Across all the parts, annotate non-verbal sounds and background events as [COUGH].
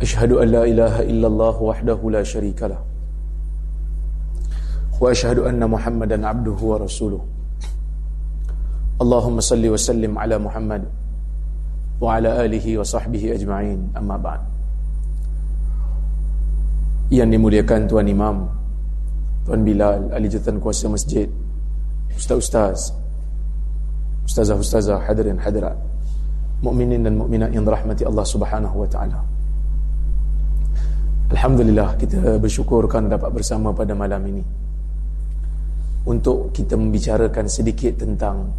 أشهد أن لا إله إلا الله وحده لا شريك له. وأشهد أن محمدا عبده ورسوله. اللهم صل وسلم على محمد وعلى آله وصحبه أجمعين. أما بعد. Yang dimuliakan Tuan Imam Tuan Bilal, Ali Jatan Kuasa Masjid Ustaz-Ustaz Ustazah-Ustazah Hadirin Hadirat Mu'minin dan Mu'minat yang rahmati Allah Subhanahu Wa Ta'ala. Alhamdulillah kita bersyukur kan dapat bersama pada malam ini untuk kita membicarakan sedikit tentang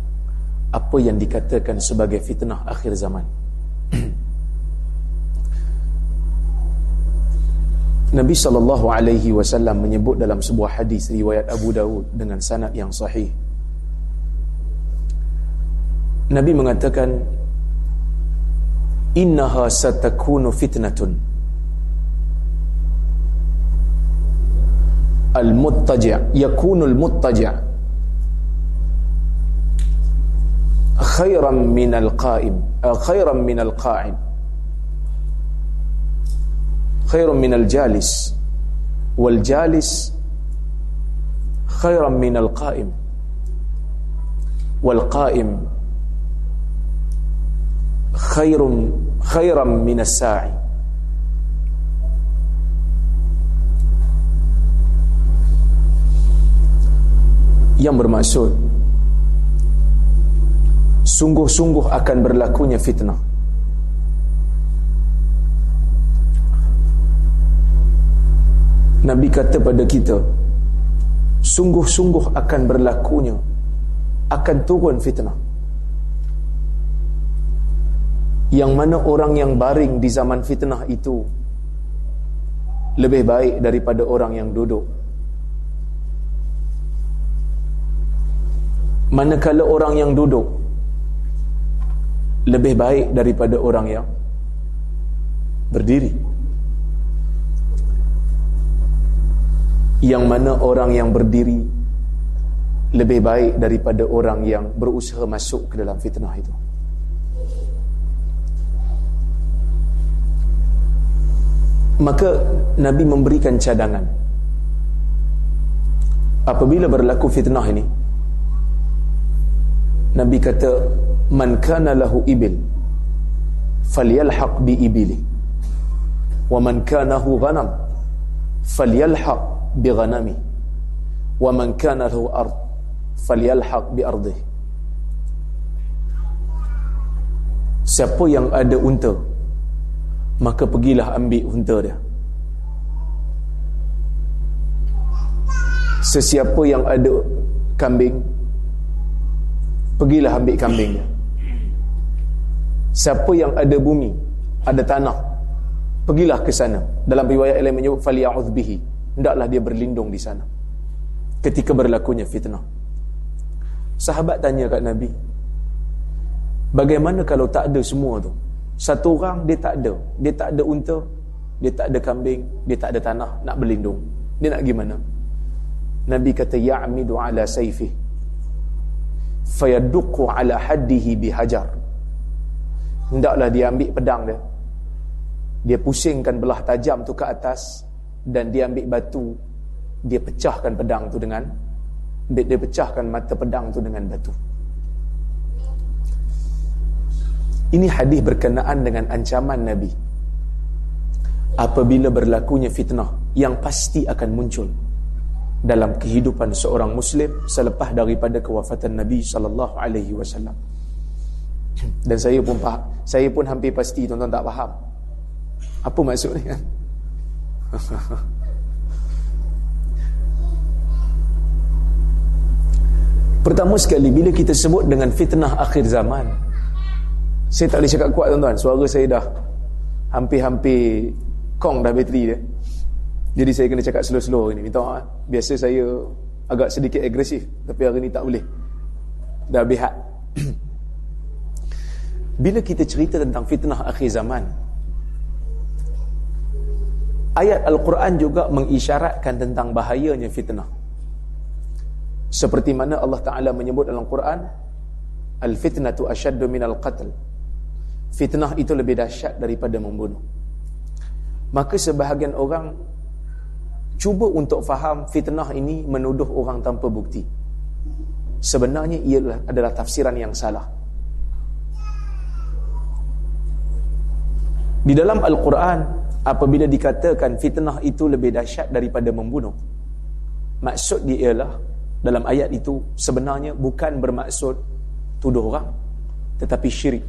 apa yang dikatakan sebagai fitnah akhir zaman. [CLEARS THROAT] Nabi sallallahu alaihi wasallam menyebut dalam sebuah hadis riwayat Abu Dawud dengan sanad yang sahih. Nabi mengatakan innaha satakunu fitnatun al-muttaji' yakunu al-muttaji' khairan min al-qa'im khairan min al-qa'id khairan min al-jalis wal jalis khairan min al-qa'im wal qa'im khairun khairan yang bermaksud sungguh-sungguh akan berlakunya fitnah. Nabi kata pada kita sungguh-sungguh akan berlakunya akan turun fitnah. Yang mana orang yang baring di zaman fitnah itu lebih baik daripada orang yang duduk manakala orang yang duduk lebih baik daripada orang yang berdiri. Yang mana orang yang berdiri lebih baik daripada orang yang berusaha masuk ke dalam fitnah itu. Maka Nabi memberikan cadangan. Apabila berlaku fitnah ini Nabi kata man kana lahu ibil falyalhaq bi ibili. Wa man kana lahu ghanam falyalhaq bi ghanami. Wa man kana lahu ard falyalhaq bi ardihi siapa yang ada unta maka pergilah ambil unta dia. Sesiapa yang ada kambing pergilah ambil kambing dia siapa yang ada bumi ada tanah pergilah ke sana. Dalam riwayat lain menyebut faliya'udh bihi. Hendaklah dia berlindung di sana. Ketika berlakunya fitnah. Sahabat tanya kat Nabi bagaimana kalau tak ada semua tu? Satu orang dia tak ada. Dia tak ada unta dia tak ada kambing dia tak ada tanah nak berlindung. Dia nak gimana Nabi kata ya'midu ala sayfih fayaduqu ala haddihi bihajar. Hendaklah dia ambil pedang dia. Dia pusingkan belah tajam tu ke atas dan dia ambil batu dia pecahkan pedang tu dengan dia pecahkan mata pedang tu dengan batu. Ini hadis berkenaan dengan ancaman Nabi. Apabila berlakunya fitnah yang pasti akan muncul dalam kehidupan seorang muslim selepas daripada kewafatan Nabi sallallahu alaihi wasallam. Dan saya pun faham, saya pun hampir pasti tuan-tuan tak faham. Apa maksud ni [LAUGHS] kan? Pertama sekali bila kita sebut dengan fitnah akhir zaman Saya tak boleh cakap kuat tuan-tuan Suara saya dah Hampir-hampir Kong dah bateri dia Jadi saya kena cakap slow-slow ini. Minta maaf. Biasa saya agak sedikit agresif. Tapi hari ini tak boleh. Dah habis [CLEARS THROAT] Bila kita cerita tentang fitnah akhir zaman, ayat Al-Quran juga mengisyaratkan tentang bahayanya fitnah. Seperti mana Allah Ta'ala menyebut dalam Quran, Al-fitnatu asyaddu minal qatl. Fitnah itu lebih dahsyat daripada membunuh. Maka sebahagian orang cuba untuk faham fitnah ini menuduh orang tanpa bukti. Sebenarnya ia adalah tafsiran yang salah. Di dalam Al-Quran, apabila dikatakan fitnah itu lebih dahsyat daripada membunuh, maksud dia ialah dalam ayat itu sebenarnya bukan bermaksud tuduh orang, tetapi syirik.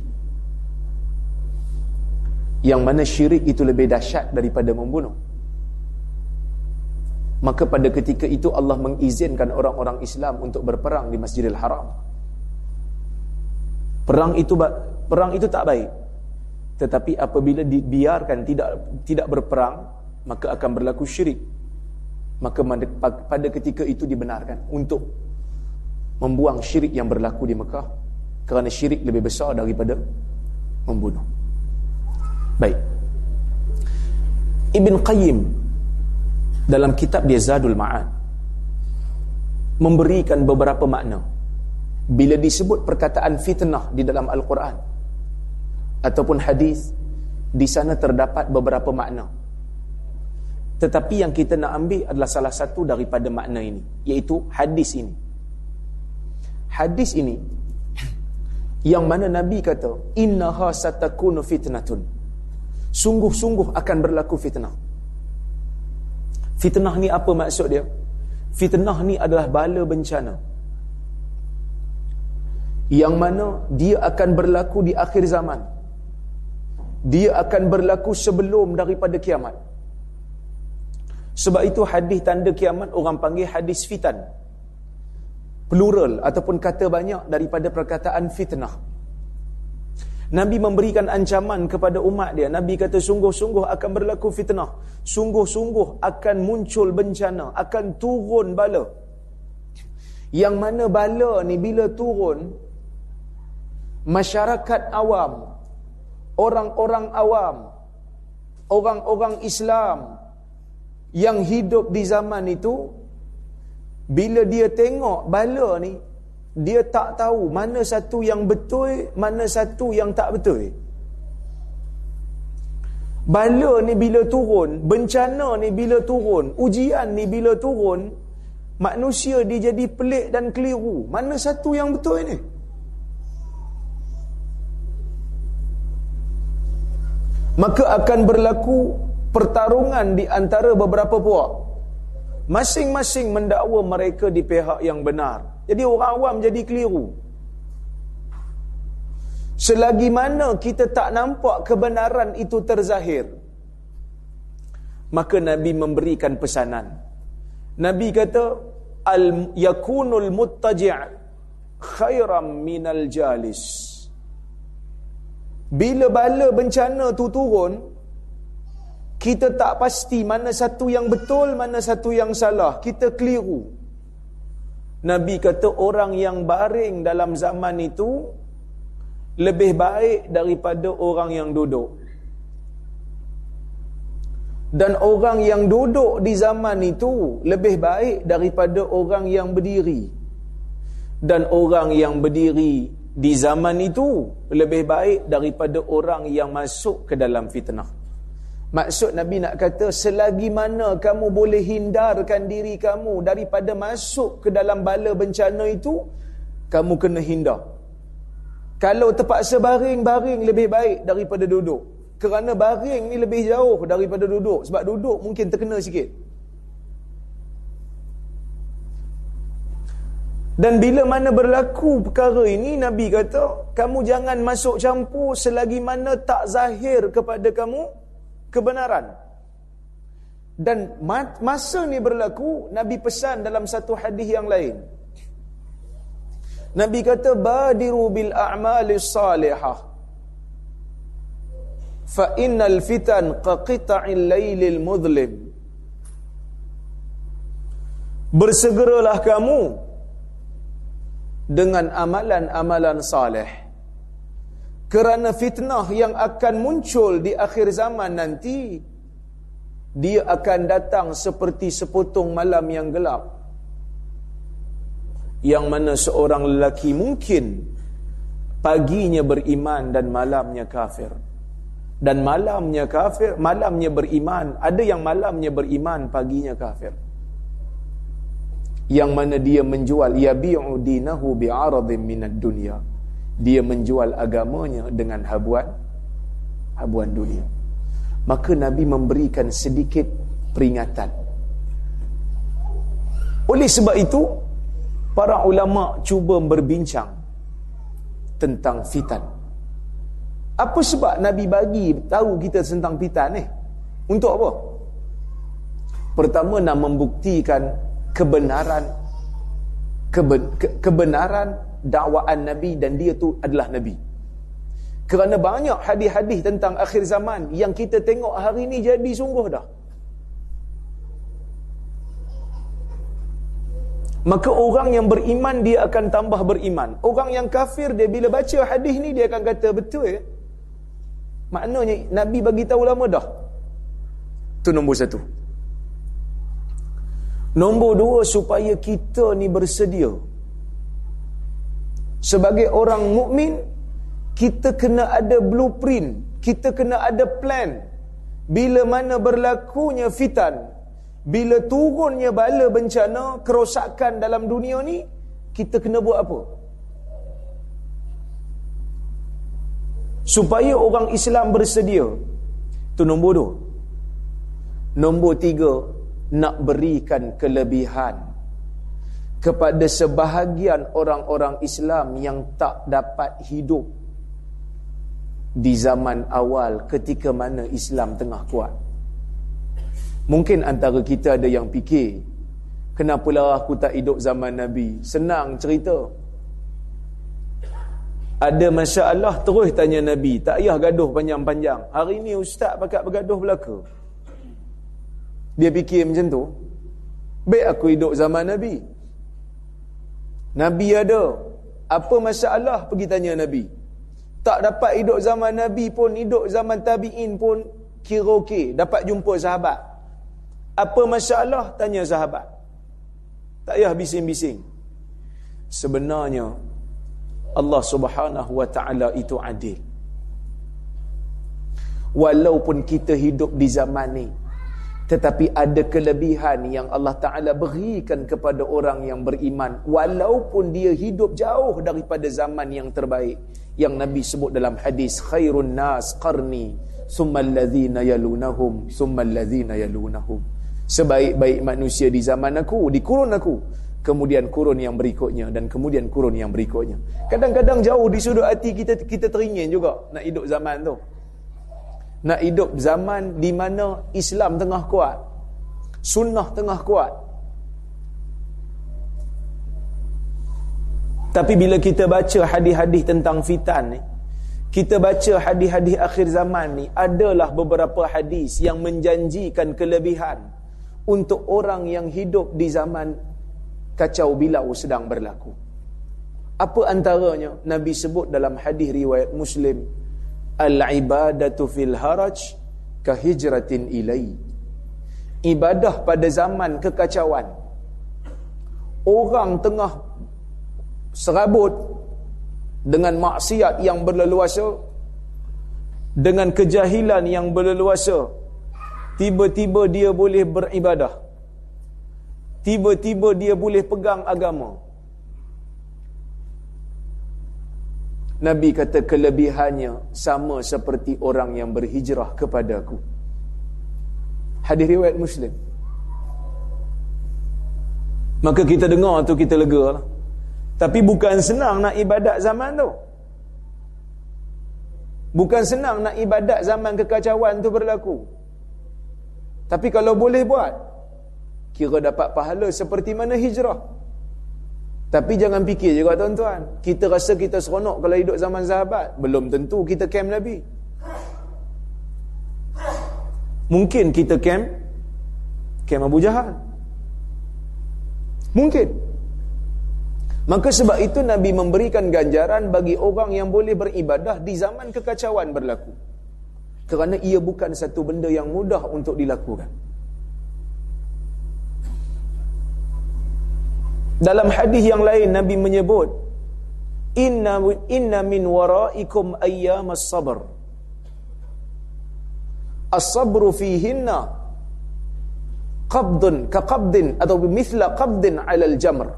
Yang mana syirik itu lebih dahsyat daripada membunuh. Maka pada ketika itu Allah mengizinkan orang-orang Islam untuk berperang di Masjidil Haram. Perang itu perang itu tak baik. Tetapi apabila dibiarkan tidak tidak berperang, maka akan berlaku syirik. Maka pada ketika itu dibenarkan untuk membuang syirik yang berlaku di Mekah kerana syirik lebih besar daripada membunuh. Baik. Ibn Qayyim dalam kitab dia Zadul Ma'ad memberikan beberapa makna. Bila disebut perkataan fitnah di dalam Al-Quran ataupun hadis di sana terdapat beberapa makna. Tetapi yang kita nak ambil adalah salah satu daripada makna ini iaitu hadis ini. Hadis ini yang mana Nabi kata innaha satakunu fitnatun. Sungguh-sungguh akan berlaku fitnah Fitnah ni apa maksud dia? Fitnah ni adalah bala bencana. Yang mana dia akan berlaku di akhir zaman. Dia akan berlaku sebelum daripada kiamat. Sebab itu hadis tanda kiamat orang panggil hadis fitan. Plural ataupun kata banyak daripada perkataan fitnah. Nabi memberikan ancaman kepada umat dia. Nabi kata sungguh-sungguh akan berlaku fitnah. Sungguh-sungguh akan muncul bencana. Akan turun bala. Yang mana bala ni bila turun, masyarakat awam, orang-orang awam, orang-orang Islam yang hidup di zaman itu, bila dia tengok bala ni, dia tak tahu mana satu yang betul, mana satu yang tak betul. Bala ni bila turun, bencana ni bila turun, ujian ni bila turun, manusia dia jadi pelik dan keliru. Mana satu yang betul ini? Maka akan berlaku pertarungan di antara beberapa puak. Masing-masing mendakwa mereka di pihak yang benar. Jadi orang awam jadi keliru. Selagi mana kita tak nampak kebenaran itu terzahir, maka Nabi memberikan pesanan. Nabi kata, al yakunul muttaji' khairam minal jalis. Bila bala bencana tu turun, kita tak pasti mana satu yang betul, mana satu yang salah. Kita keliru. Nabi kata orang yang baring dalam zaman itu lebih baik daripada orang yang duduk. Dan orang yang duduk di zaman itu lebih baik daripada orang yang berdiri. Dan orang yang berdiri di zaman itu lebih baik daripada orang yang masuk ke dalam fitnah. Maksud Nabi nak kata selagi mana kamu boleh hindarkan diri kamu daripada masuk ke dalam bala bencana itu, kamu kena hindar. Kalau terpaksa baring, baring lebih baik daripada duduk. Kerana baring ni lebih jauh daripada duduk. Sebab duduk mungkin terkena sikit. Dan bila mana berlaku perkara ini, Nabi kata, kamu jangan masuk campur selagi mana tak zahir kepada kamu, kebenaran. Dan masa ni berlaku, Nabi pesan dalam satu hadis yang lain. Nabi kata, Badiru bil a'mali salihah. Fa innal fitan qaqita'il laylil mudlim. bersegeralah kamu dengan amalan-amalan saleh kerana fitnah yang akan muncul di akhir zaman nanti dia akan datang seperti sepotong malam yang gelap. Yang mana seorang lelaki mungkin paginya beriman dan malamnya kafir. Dan malamnya kafir malamnya beriman ada yang malamnya beriman paginya kafir. Yang mana dia menjual yabi'u dinahu bi'aradin minad dunya dia menjual agamanya dengan habuan habuan dunia. Maka nabi memberikan sedikit peringatan. Oleh sebab itu para ulama cuba berbincang tentang fitan. Apa sebab nabi bagi tahu kita tentang fitan ni untuk apa? Pertama nak membuktikan kebenaran keben, ke, kebenaran dakwaan Nabi dan dia tu adalah Nabi. Kerana banyak hadis-hadis tentang akhir zaman yang kita tengok hari ini jadi sungguh dah. Maka orang yang beriman dia akan tambah beriman. Orang yang kafir dia bila baca hadis ni dia akan kata betul ya. Maknanya Nabi bagi tahu lama dah. Tu nombor satu. Nombor dua supaya kita ni bersedia. Sebagai orang mukmin kita kena ada blueprint, kita kena ada plan. Bila mana berlakunya fitan, bila turunnya bala bencana, kerosakan dalam dunia ni, kita kena buat apa? Supaya orang Islam bersedia. Itu nombor dua. Nombor tiga, nak berikan kelebihan kepada sebahagian orang-orang Islam yang tak dapat hidup di zaman awal ketika mana Islam tengah kuat. Mungkin antara kita ada yang fikir, kenapalah aku tak hidup zaman Nabi? Senang cerita. Ada masalah terus tanya Nabi, tak payah gaduh panjang-panjang. Hari ini ustaz pakat bergaduh belaka. Dia fikir macam tu. Baik aku hidup zaman Nabi. Nabi ada. Apa masalah pergi tanya Nabi. Tak dapat hidup zaman Nabi pun, hidup zaman tabi'in pun kira okey. Dapat jumpa sahabat. Apa masalah? Tanya sahabat. Tak payah bising-bising. Sebenarnya, Allah subhanahu wa ta'ala itu adil. Walaupun kita hidup di zaman ni, tetapi ada kelebihan yang Allah Ta'ala berikan kepada orang yang beriman. Walaupun dia hidup jauh daripada zaman yang terbaik. Yang Nabi sebut dalam hadis khairun nas qarni summa alladhina yalunahum summa alladhina yalunahum. Sebaik-baik manusia di zaman aku di kurun aku. Kemudian kurun yang berikutnya dan kemudian kurun yang berikutnya. Kadang-kadang jauh di sudut hati kita kita teringin juga nak hidup zaman tu nak hidup zaman di mana Islam tengah kuat sunnah tengah kuat. Tapi bila kita baca hadis-hadis tentang fitan ni kita baca hadis-hadis akhir zaman ni adalah beberapa hadis yang menjanjikan kelebihan untuk orang yang hidup di zaman kacau bilau sedang berlaku. Apa antaranya Nabi sebut dalam hadis riwayat Muslim al-ibadatu fil haraj ka hijratin ilai. Ibadah pada zaman kekacauan. Orang tengah serabut dengan maksiat yang berleluasa dengan kejahilan yang berleluasa tiba-tiba dia boleh beribadah. Tiba-tiba dia boleh pegang agama Nabi kata kelebihannya sama seperti orang yang berhijrah kepada aku. Hadis riwayat Muslim. Maka kita dengar tu kita lega lah. Tapi bukan senang nak ibadat zaman tu. Bukan senang nak ibadat zaman kekacauan tu berlaku. Tapi kalau boleh buat, kira dapat pahala seperti mana hijrah. Tapi jangan fikir juga tuan-tuan. Kita rasa kita seronok kalau hidup zaman sahabat. Belum tentu kita camp Nabi. Mungkin kita camp camp Abu Jahal. Mungkin. Maka sebab itu Nabi memberikan ganjaran bagi orang yang boleh beribadah di zaman kekacauan berlaku. Kerana ia bukan satu benda yang mudah untuk dilakukan. Dalam hadis yang lain Nabi menyebut inna inna min waraikum ayyam as-sabr. As-sabru fihinna qabdun ka qabdin atau mithla qabdin 'ala al-jamr.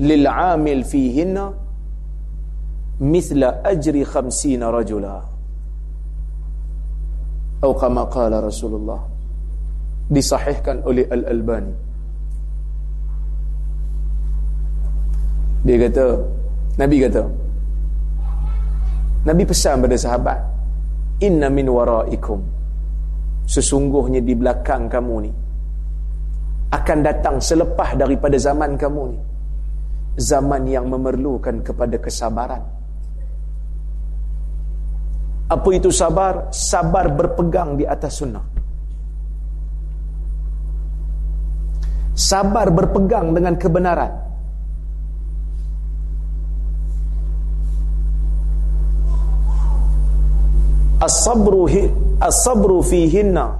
Lil 'amil fihinna mithla ajri 50 rajula. Atau kama qala Rasulullah disahihkan oleh Al-Albani Dia kata Nabi kata Nabi pesan pada sahabat Inna min waraikum. Sesungguhnya di belakang kamu ni Akan datang selepas daripada zaman kamu ni Zaman yang memerlukan kepada kesabaran. Apa itu sabar? Sabar berpegang di atas sunnah. Sabar berpegang dengan kebenaran as-sabru as-sabru fihinna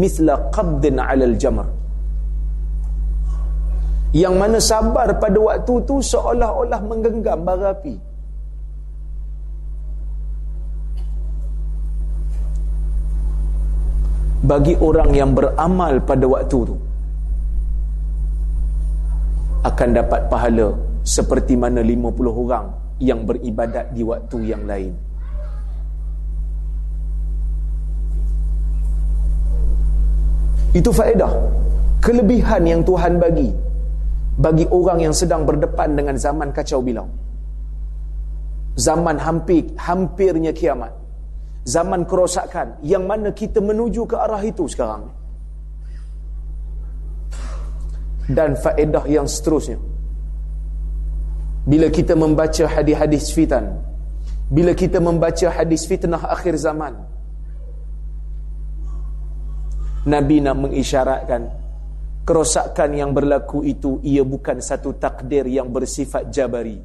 mithla qabdin 'ala al-jamr yang mana sabar pada waktu tu seolah-olah menggenggam bara api. Bagi orang yang beramal pada waktu tu akan dapat pahala seperti mana 50 orang yang beribadat di waktu yang lain Itu faedah. Kelebihan yang Tuhan bagi bagi orang yang sedang berdepan dengan zaman kacau bilau. Zaman hampir hampirnya kiamat. Zaman kerosakan yang mana kita menuju ke arah itu sekarang. Dan faedah yang seterusnya. Bila kita membaca hadis-hadis fitan, bila kita membaca hadis fitnah akhir zaman, Nabi nak mengisyaratkan kerosakan yang berlaku itu ia bukan satu takdir yang bersifat jabari.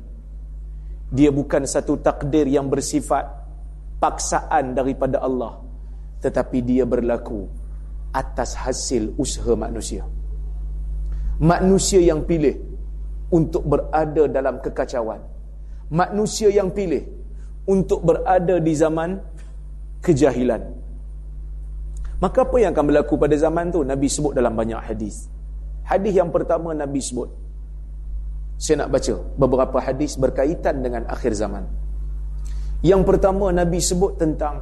Dia bukan satu takdir yang bersifat paksaan daripada Allah. Tetapi dia berlaku atas hasil usaha manusia. Manusia yang pilih untuk berada dalam kekacauan. Manusia yang pilih untuk berada di zaman kejahilan. Maka apa yang akan berlaku pada zaman tu? Nabi sebut dalam banyak hadis. Hadis yang pertama Nabi sebut. Saya nak baca beberapa hadis berkaitan dengan akhir zaman. Yang pertama Nabi sebut tentang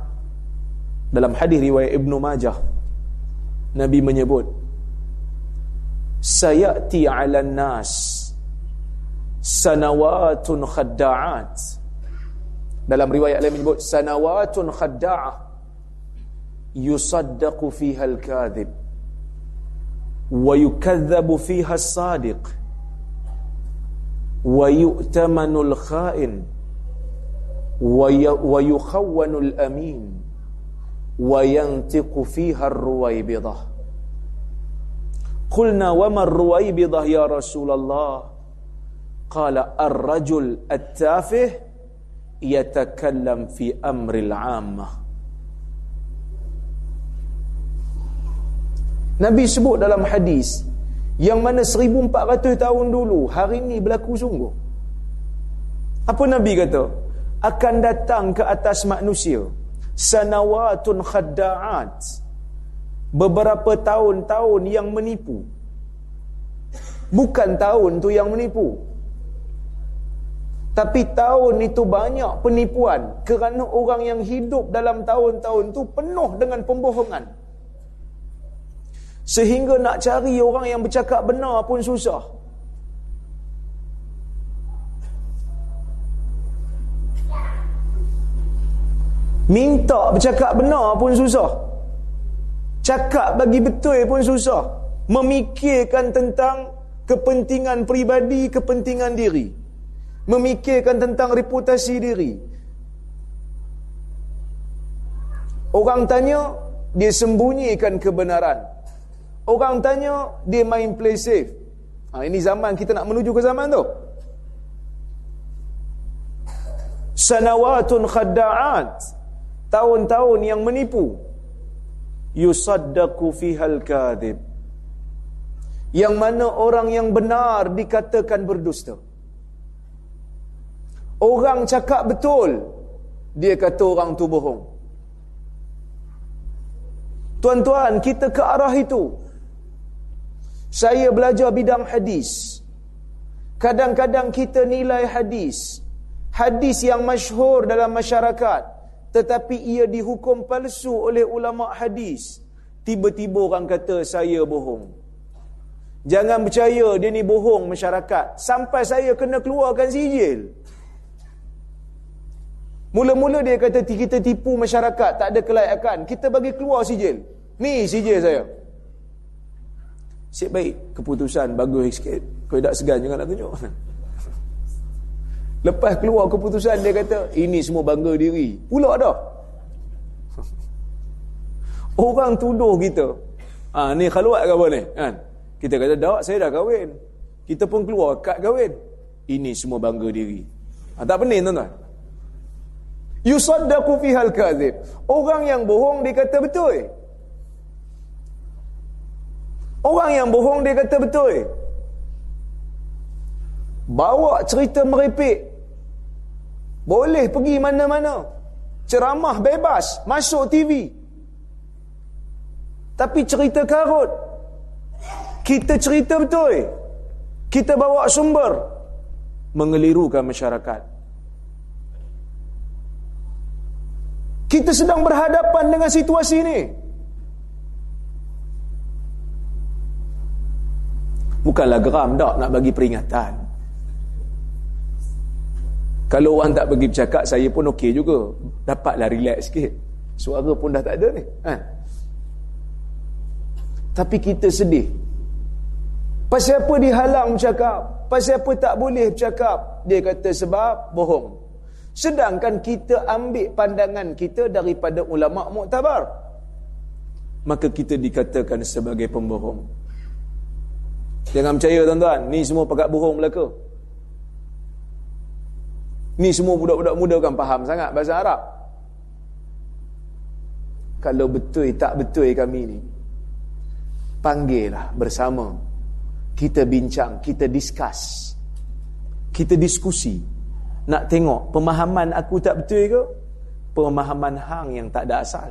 dalam hadis riwayat Ibnu Majah Nabi menyebut sayati 'ala nas sanawatun khadda'at dalam riwayat lain menyebut sanawatun khadda'ah يصدق فيها الكاذب ويكذب فيها الصادق ويؤتمن الخائن ويخون الأمين وينطق فيها الرويبضة. قلنا وما الرويبضة يا رسول الله؟ قال الرجل التافه يتكلم في أمر العامة. Nabi sebut dalam hadis yang mana 1400 tahun dulu hari ini berlaku sungguh. Apa Nabi kata? Akan datang ke atas manusia sanawatun khadda'at beberapa tahun-tahun yang menipu. Bukan tahun tu yang menipu. Tapi tahun itu banyak penipuan kerana orang yang hidup dalam tahun-tahun tu penuh dengan pembohongan. Sehingga nak cari orang yang bercakap benar pun susah. Minta bercakap benar pun susah. Cakap bagi betul pun susah. Memikirkan tentang kepentingan peribadi, kepentingan diri. Memikirkan tentang reputasi diri. Orang tanya, dia sembunyikan kebenaran. Orang tanya, dia main play safe. Ha, ini zaman kita nak menuju ke zaman tu. Sanawatun khadda'at. Tahun-tahun yang menipu. Yusaddaku fihal kadib. Yang mana orang yang benar dikatakan berdusta. Orang cakap betul. Dia kata orang tu bohong. Tuan-tuan, kita ke arah itu. Saya belajar bidang hadis. Kadang-kadang kita nilai hadis. Hadis yang masyhur dalam masyarakat. Tetapi ia dihukum palsu oleh ulama hadis. Tiba-tiba orang kata saya bohong. Jangan percaya dia ni bohong masyarakat. Sampai saya kena keluarkan sijil. Mula-mula dia kata kita tipu masyarakat. Tak ada kelayakan. Kita bagi keluar sijil. Ni sijil saya. Siap baik keputusan bagus sikit. Kau tak segan jangan nak tunjuk. [LAUGHS] Lepas keluar keputusan dia kata, ini semua bangga diri. Pula dah. [LAUGHS] Orang tuduh kita. Ha, ni khaluat ke apa ni? Kan? Kita kata, dah saya dah kahwin. Kita pun keluar kad kahwin. Ini semua bangga diri. Ha, tak pening tuan-tuan. Yusaddaqu fihal kadhib. Orang yang bohong dia kata betul. Orang yang bohong dia kata betul. Bawa cerita meripik. Boleh pergi mana-mana. Ceramah bebas. Masuk TV. Tapi cerita karut. Kita cerita betul. Kita bawa sumber. Mengelirukan masyarakat. Kita sedang berhadapan dengan situasi ini. Bukanlah geram tak nak bagi peringatan. Kalau orang tak bagi bercakap, saya pun okey juga. Dapatlah relax sikit. Suara pun dah tak ada ni. Ha? Tapi kita sedih. Pasal apa dihalang bercakap? Pasal apa tak boleh bercakap? Dia kata sebab bohong. Sedangkan kita ambil pandangan kita daripada ulama' muktabar. Maka kita dikatakan sebagai pembohong. Jangan percaya tuan-tuan, ni semua pakat bohong belaka. Ni semua budak-budak muda kan faham sangat bahasa Arab. Kalau betul tak betul kami ni. Panggillah bersama. Kita bincang, kita discuss. Kita diskusi. Nak tengok pemahaman aku tak betul ke? Pemahaman hang yang tak ada asal.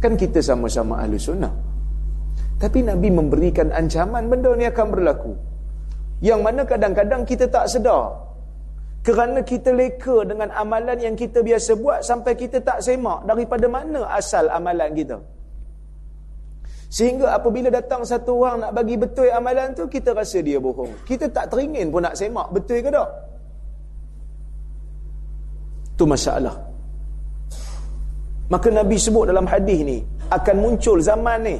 Kan kita sama-sama ahli sunnah. Tapi Nabi memberikan ancaman benda ni akan berlaku. Yang mana kadang-kadang kita tak sedar. Kerana kita leka dengan amalan yang kita biasa buat sampai kita tak semak daripada mana asal amalan kita. Sehingga apabila datang satu orang nak bagi betul amalan tu, kita rasa dia bohong. Kita tak teringin pun nak semak betul ke tak? Itu masalah. Maka Nabi sebut dalam hadis ni, akan muncul zaman ni,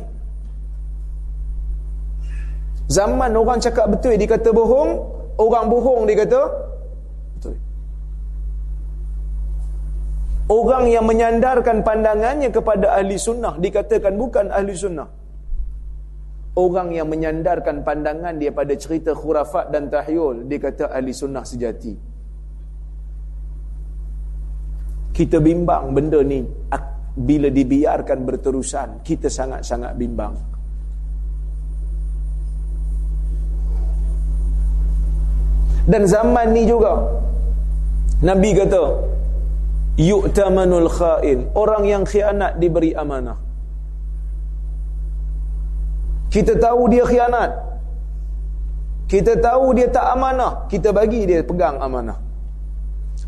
Zaman orang cakap betul dia kata bohong, orang bohong dia kata betul. Orang yang menyandarkan pandangannya kepada ahli sunnah dikatakan bukan ahli sunnah. Orang yang menyandarkan pandangan dia pada cerita khurafat dan tahyul dikata ahli sunnah sejati. Kita bimbang benda ni bila dibiarkan berterusan, kita sangat-sangat bimbang. Dan zaman ni juga Nabi kata yu'tamanul kha'in orang yang khianat diberi amanah. Kita tahu dia khianat. Kita tahu dia tak amanah, kita bagi dia pegang amanah.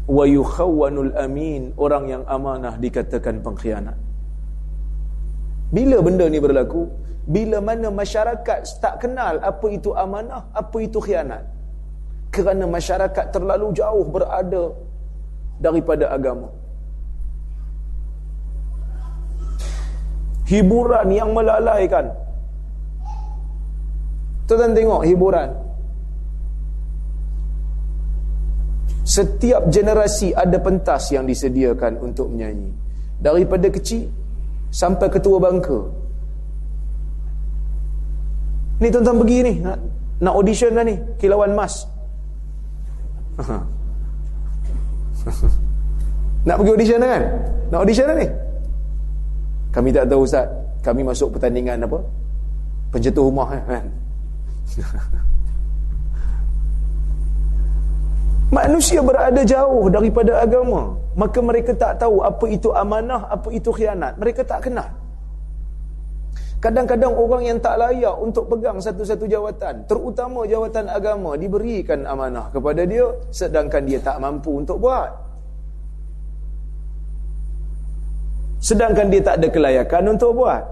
Wa yukhawwanul amin orang yang amanah dikatakan pengkhianat. Bila benda ni berlaku? Bila mana masyarakat tak kenal apa itu amanah, apa itu khianat kerana masyarakat terlalu jauh berada daripada agama. Hiburan yang melalaikan. Tuan tengok hiburan. Setiap generasi ada pentas yang disediakan untuk menyanyi. Daripada kecil sampai ketua bangka ni tuan-tuan pergi ni nak, nak audition dah ni kilauan mas [LAUGHS] nak pergi audition dah kan? Nak audition dah ni? Kami tak tahu Ustaz. Kami masuk pertandingan apa? Pencetus rumah kan? [LAUGHS] Manusia berada jauh daripada agama. Maka mereka tak tahu apa itu amanah apa itu khianat. Mereka tak kenal Kadang-kadang orang yang tak layak untuk pegang satu-satu jawatan, terutama jawatan agama, diberikan amanah kepada dia sedangkan dia tak mampu untuk buat. Sedangkan dia tak ada kelayakan untuk buat.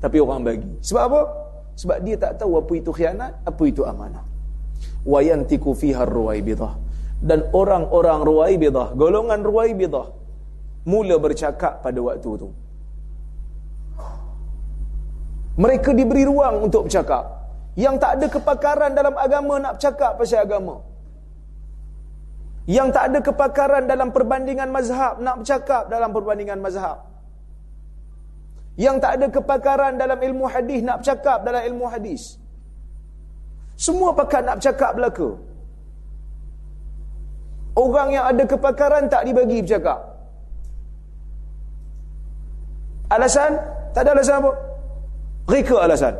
Tapi orang bagi. Sebab apa? Sebab dia tak tahu apa itu khianat, apa itu amanah. Wa yantiku fiha ruwaibidah. Dan orang-orang ruwaibidah, golongan ruwaibidah mula bercakap pada waktu itu. Mereka diberi ruang untuk bercakap. Yang tak ada kepakaran dalam agama nak bercakap pasal agama. Yang tak ada kepakaran dalam perbandingan mazhab nak bercakap dalam perbandingan mazhab. Yang tak ada kepakaran dalam ilmu hadis nak bercakap dalam ilmu hadis. Semua pakar nak bercakap belaka. Orang yang ada kepakaran tak dibagi bercakap. Alasan? Tak ada alasan apa? Reka alasan.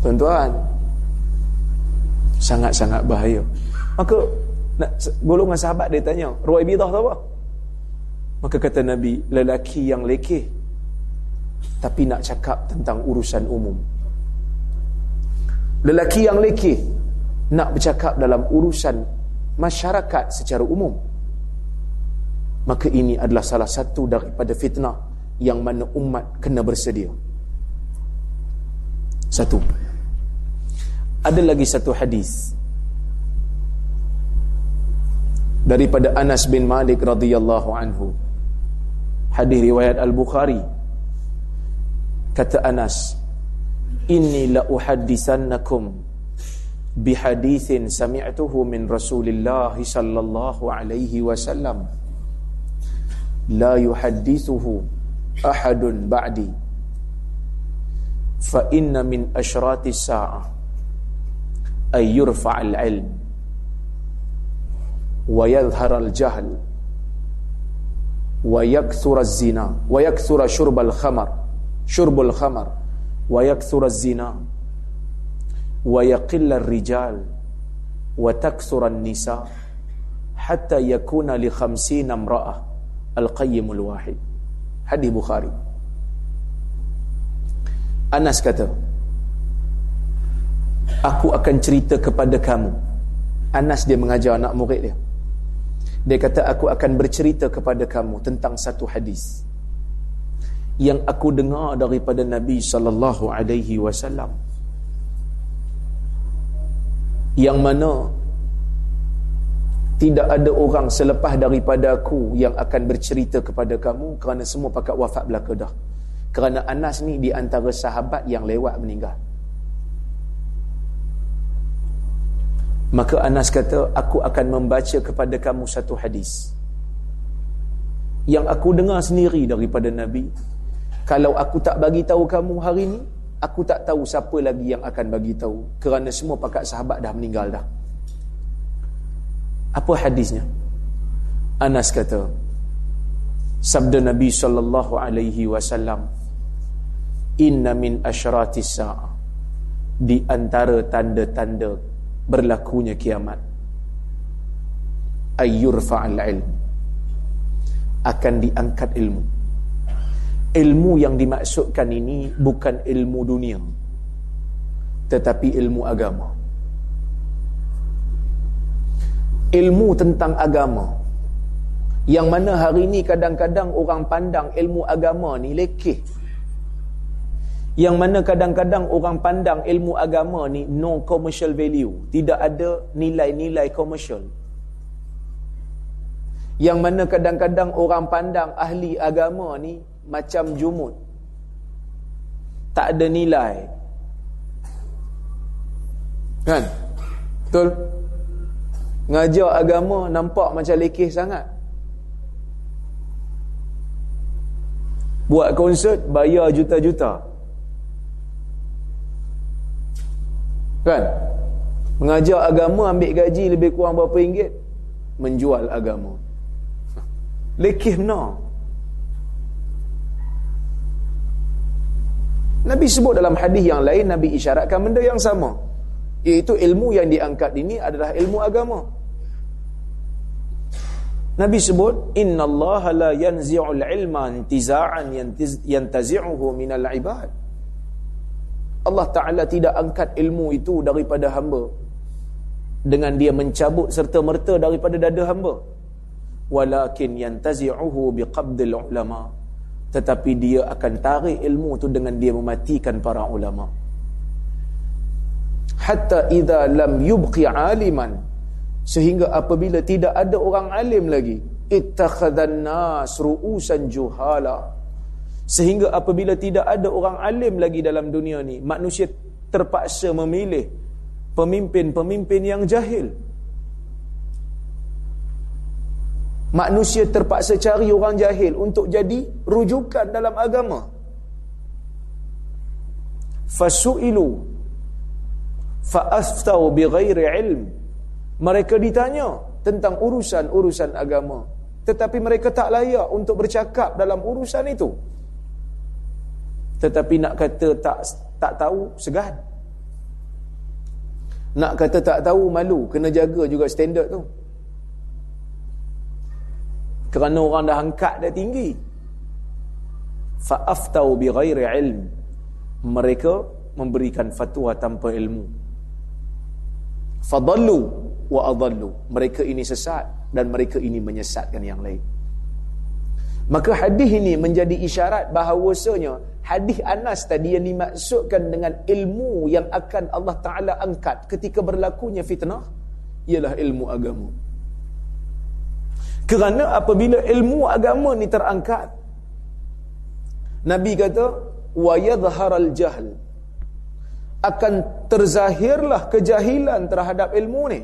Tuan-tuan, sangat-sangat bahaya. Maka nak golongan sahabat dia tanya, Ruwai bidah tu apa? Maka kata Nabi, lelaki yang lekeh tapi nak cakap tentang urusan umum. Lelaki yang lekeh nak bercakap dalam urusan masyarakat secara umum maka ini adalah salah satu daripada fitnah yang mana umat kena bersedia. Satu. Ada lagi satu hadis. Daripada Anas bin Malik radhiyallahu anhu. Hadis riwayat Al-Bukhari. Kata Anas inni la uhaddisannakum bihadithin sami'tuhu min Rasulillah sallallahu alaihi wasallam la yuhaddithuhu ahadun ba'di fa inna min ashrati sa'ah ay yurfa' al-ilm wa yadhhar al-jahl wa yakthura az-zina wa yakthura shurb al-khamar shurb al-khamar wa yakthura az-zina wa yaqill ar-rijal Al-Qayyimul Wahid. Hadis Bukhari. Anas kata Aku akan cerita kepada kamu. Anas dia mengajar anak murid dia. Dia kata aku akan bercerita kepada kamu Tentang satu hadis Yang aku dengar daripada Nabi Sallallahu Alaihi Wasallam. Yang mana tidak ada orang selepas daripada aku yang akan bercerita kepada kamu kerana semua pakat wafat belaka dah. Kerana Anas ni di antara sahabat yang lewat meninggal. Maka Anas kata, aku akan membaca kepada kamu satu hadis. Yang aku dengar sendiri daripada Nabi. Kalau aku tak bagi tahu kamu hari ini, aku tak tahu siapa lagi yang akan bagi tahu. Kerana semua pakat sahabat dah meninggal dah. Apa hadisnya? Anas kata, sabda Nabi sallallahu alaihi wasallam, "Inna min asyratis sa'ah" di antara tanda-tanda berlakunya kiamat ayyurfa'al ilm. Akan diangkat ilmu. Ilmu yang dimaksudkan ini bukan ilmu dunia tetapi ilmu agama ilmu tentang agama. Yang mana hari ini kadang-kadang orang pandang ilmu agama ni lekeh. Yang mana kadang-kadang orang pandang ilmu agama ni no commercial value. Tidak ada nilai-nilai komersial yang mana kadang-kadang orang pandang ahli agama ni macam jumut. Tak ada nilai. Kan? Betul Ngajar agama nampak macam lekeh sangat. Buat konsert bayar juta-juta. Kan? Mengajar agama ambil gaji lebih kurang berapa ringgit? Menjual agama. Lekeh benar. Nabi sebut dalam hadis yang lain Nabi isyaratkan benda yang sama iaitu ilmu yang diangkat ini adalah ilmu agama Nabi sebut inna Allah la yanzi'ul ilma intiza'an yantazi'uhu minal ibad. Allah Ta'ala tidak angkat ilmu itu daripada hamba. Dengan dia mencabut serta merta daripada dada hamba. Walakin yantazi'uhu biqabdil ulama' tetapi dia akan tarik ilmu tu dengan dia mematikan para ulama. Hatta idza lam yubqi aliman sehingga apabila tidak ada orang alim lagi ittakhadhan nas ru'usan juhala. Sehingga apabila tidak ada orang alim lagi dalam dunia ni manusia terpaksa memilih pemimpin-pemimpin yang jahil. Manusia terpaksa cari orang jahil untuk jadi rujukan dalam agama. Fasu'ilu fa'aftau bighairi ilm mereka ditanya tentang urusan-urusan agama. Tetapi mereka tak layak untuk bercakap dalam urusan itu. Tetapi nak kata tak tak tahu segan. Nak kata tak tahu malu. Kena jaga juga standard tu. Kerana orang dah angkat dah tinggi. Fa'aftau bi ghairi ilm. Mereka memberikan fatwa tanpa ilmu. Fadallu wa adallu. Mereka ini sesat dan mereka ini menyesatkan yang lain. Maka hadis ini menjadi isyarat bahawasanya hadis Anas tadi yang dimaksudkan dengan ilmu yang akan Allah Taala angkat ketika berlakunya fitnah ialah ilmu agama. Kerana apabila ilmu agama ni terangkat Nabi kata wa yadhharal jahl. Akan terzahirlah kejahilan terhadap ilmu ni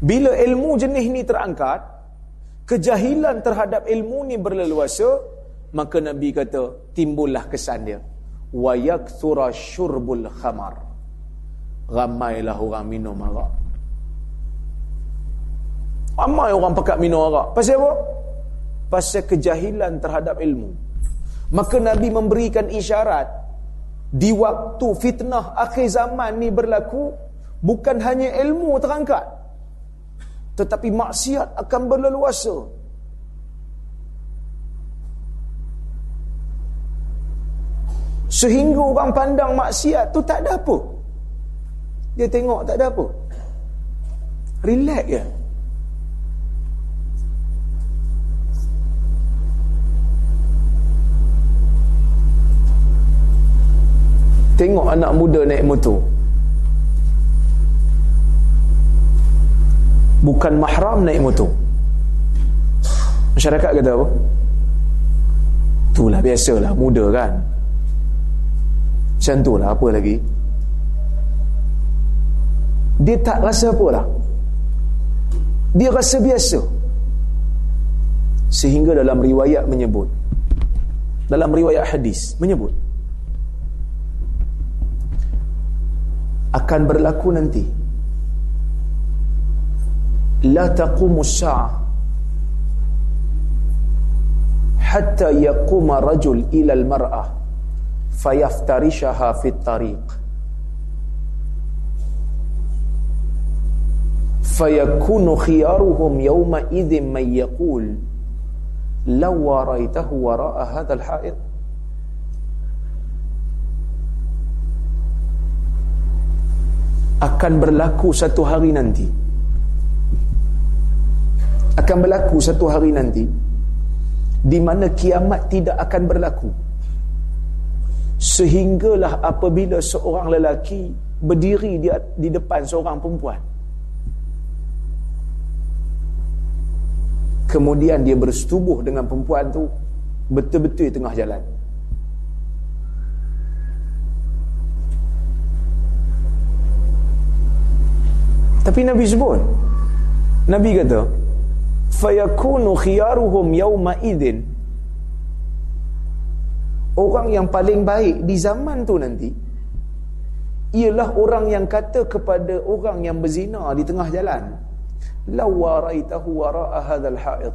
bila ilmu jenis ni terangkat kejahilan terhadap ilmu ni berleluasa maka nabi kata timbullah kesan dia wa yakthura syurbul khamar ramailah orang minum arak Ramai orang pekat minum arak. Pasal apa? Pasal kejahilan terhadap ilmu. Maka Nabi memberikan isyarat di waktu fitnah akhir zaman ni berlaku bukan hanya ilmu terangkat tetapi maksiat akan berleluasa. Sehingga orang pandang maksiat tu tak ada apa. Dia tengok tak ada apa. Relax je. Tengok anak muda naik motor Bukan mahram naik motor. Masyarakat kata apa? Itulah biasalah muda kan? Macam itulah apa lagi? Dia tak rasa apa lah Dia rasa biasa. Sehingga dalam riwayat menyebut Dalam riwayat hadis menyebut akan berlaku nanti la taqumu as-sa'ah hatta yaquma rajul ila al-mar'ah fayaftarishaha fi at-tariq fayakunu khiyaruhum yawma idhin man yaqul law ra'aytahu wara'a hadha al-ha'id akan berlaku satu hari nanti akan berlaku satu hari nanti di mana kiamat tidak akan berlaku sehinggalah apabila seorang lelaki berdiri di, di depan seorang perempuan kemudian dia bersetubuh dengan perempuan tu betul-betul tengah jalan Tapi Nabi sebut. Nabi kata, "Fayakunu khiyaruhum yawma idzin." Orang yang paling baik di zaman tu nanti ialah orang yang kata kepada orang yang berzina di tengah jalan, "Law waraitahu wara'a hadzal ha'id."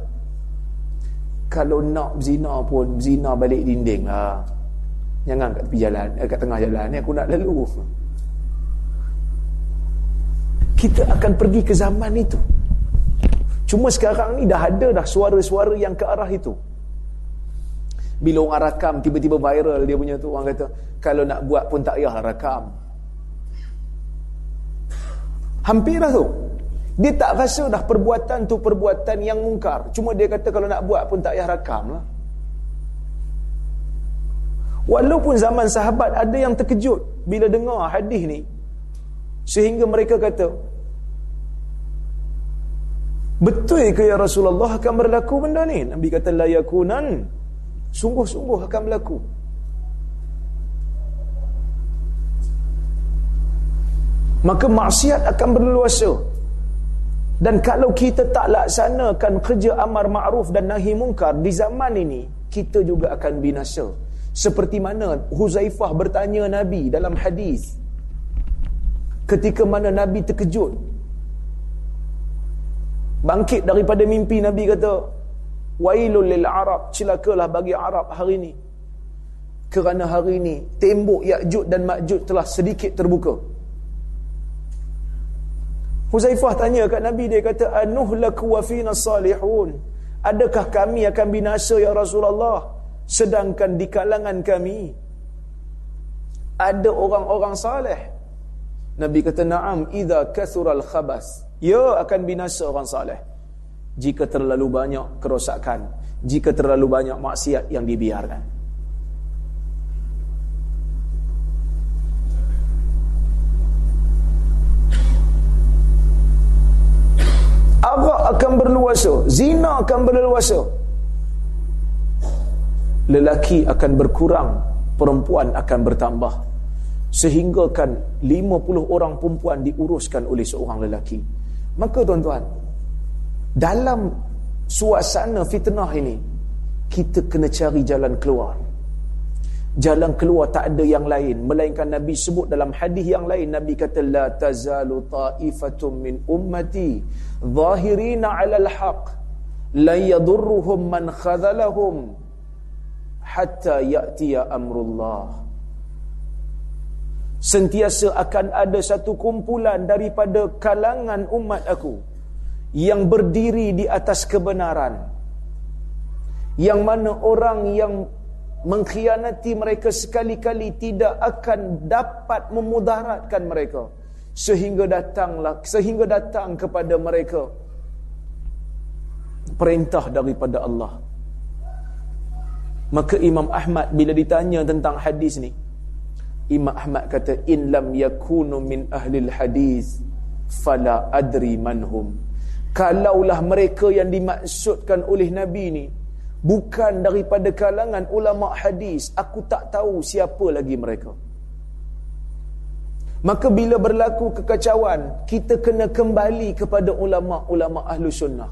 Kalau nak berzina pun berzina balik dinding lah. Jangan kat tepi jalan, eh, kat tengah jalan ni aku nak lalu kita akan pergi ke zaman itu. Cuma sekarang ni dah ada dah suara-suara yang ke arah itu. Bila orang rakam tiba-tiba viral dia punya tu orang kata kalau nak buat pun tak payahlah rakam. Hampir dah tu. Dia tak rasa dah perbuatan tu perbuatan yang mungkar. Cuma dia kata kalau nak buat pun tak payah rakam lah. Walaupun zaman sahabat ada yang terkejut bila dengar hadis ni. Sehingga mereka kata, Betul ke ya Rasulullah akan berlaku benda ni? Nabi kata la yakunan. Sungguh-sungguh akan berlaku. Maka maksiat akan berleluasa. Dan kalau kita tak laksanakan kerja amar ma'ruf dan nahi mungkar di zaman ini, kita juga akan binasa. Seperti mana Huzaifah bertanya Nabi dalam hadis ketika mana Nabi terkejut bangkit daripada mimpi Nabi kata wailul lil arab celakalah bagi arab hari ini kerana hari ini tembok Ya'jud dan Ma'jud telah sedikit terbuka. Huzaifah tanya kat Nabi dia kata anuhlaku wa fina salihun. Adakah kami akan binasa ya Rasulullah sedangkan di kalangan kami ada orang-orang saleh? Nabi kata na'am idza kathural khabas ia akan binasa orang saleh. Jika terlalu banyak kerosakan jika terlalu banyak maksiat yang dibiarkan. Arak akan berluasa Zina akan berluasa. Lelaki akan berkurang Perempuan akan bertambah. Sehingga kan 50 orang perempuan diuruskan oleh seorang lelaki Maka tuan-tuan, dalam suasana fitnah ini, kita kena cari jalan keluar. Jalan keluar tak ada yang lain melainkan Nabi sebut dalam hadis yang lain Nabi kata la tazalu ta'ifatun min ummati zahirina 'ala al-haq la yadurruhum man khadhalahum hatta ya'tiya amrullah sentiasa akan ada satu kumpulan daripada kalangan umat aku yang berdiri di atas kebenaran. Yang mana orang yang mengkhianati mereka sekali-kali tidak akan dapat memudaratkan mereka. Sehingga datanglah sehingga datang kepada mereka perintah daripada Allah. Maka Imam Ahmad bila ditanya tentang hadis ni Imam Ahmad kata in lam yakunu min ahli hadis fala adri manhum. Kalaulah mereka yang dimaksudkan oleh nabi ni bukan daripada kalangan ulama hadis aku tak tahu siapa lagi mereka. Maka bila berlaku kekacauan kita kena kembali kepada ulama-ulama ahlu sunnah.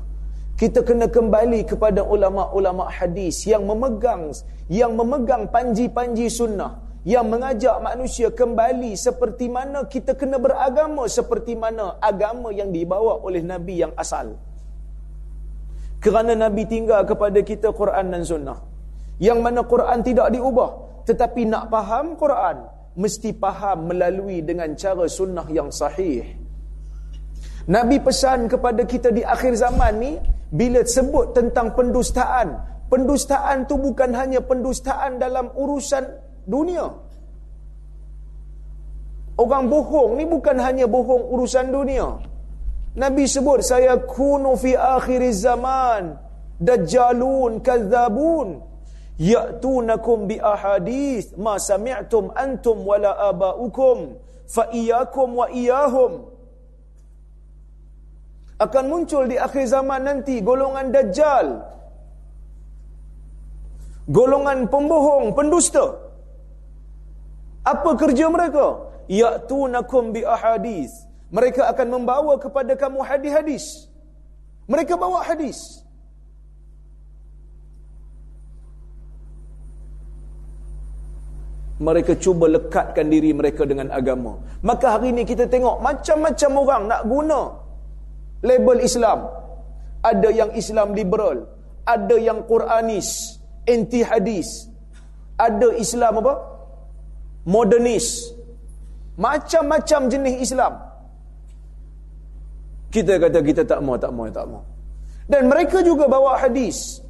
Kita kena kembali kepada ulama-ulama hadis yang memegang yang memegang panji-panji sunnah yang mengajak manusia kembali seperti mana kita kena beragama seperti mana agama yang dibawa oleh Nabi yang asal. Kerana Nabi tinggal kepada kita Quran dan Sunnah. Yang mana Quran tidak diubah. Tetapi nak faham Quran, mesti faham melalui dengan cara Sunnah yang sahih. Nabi pesan kepada kita di akhir zaman ni, bila sebut tentang pendustaan, pendustaan tu bukan hanya pendustaan dalam urusan dunia. Orang bohong ni bukan hanya bohong urusan dunia. Nabi sebut saya kunu fi akhir zaman dajjalun kadzabun ya'tunakum bi ahadith ma sami'tum antum wala aba'ukum fa iyyakum wa iyyahum akan muncul di akhir zaman nanti golongan dajjal golongan pembohong pendusta apa kerja mereka? Ya'tunakum bi ahadith. Mereka akan membawa kepada kamu hadis-hadis. Mereka bawa hadis. Mereka cuba lekatkan diri mereka dengan agama. Maka hari ini kita tengok macam-macam orang nak guna label Islam. Ada yang Islam liberal. Ada yang Quranis. Anti hadis. Ada Islam apa? Modernis. Macam-macam jenis Islam. Kita kata kita tak mau, tak mau, tak mau. Dan mereka juga bawa hadis.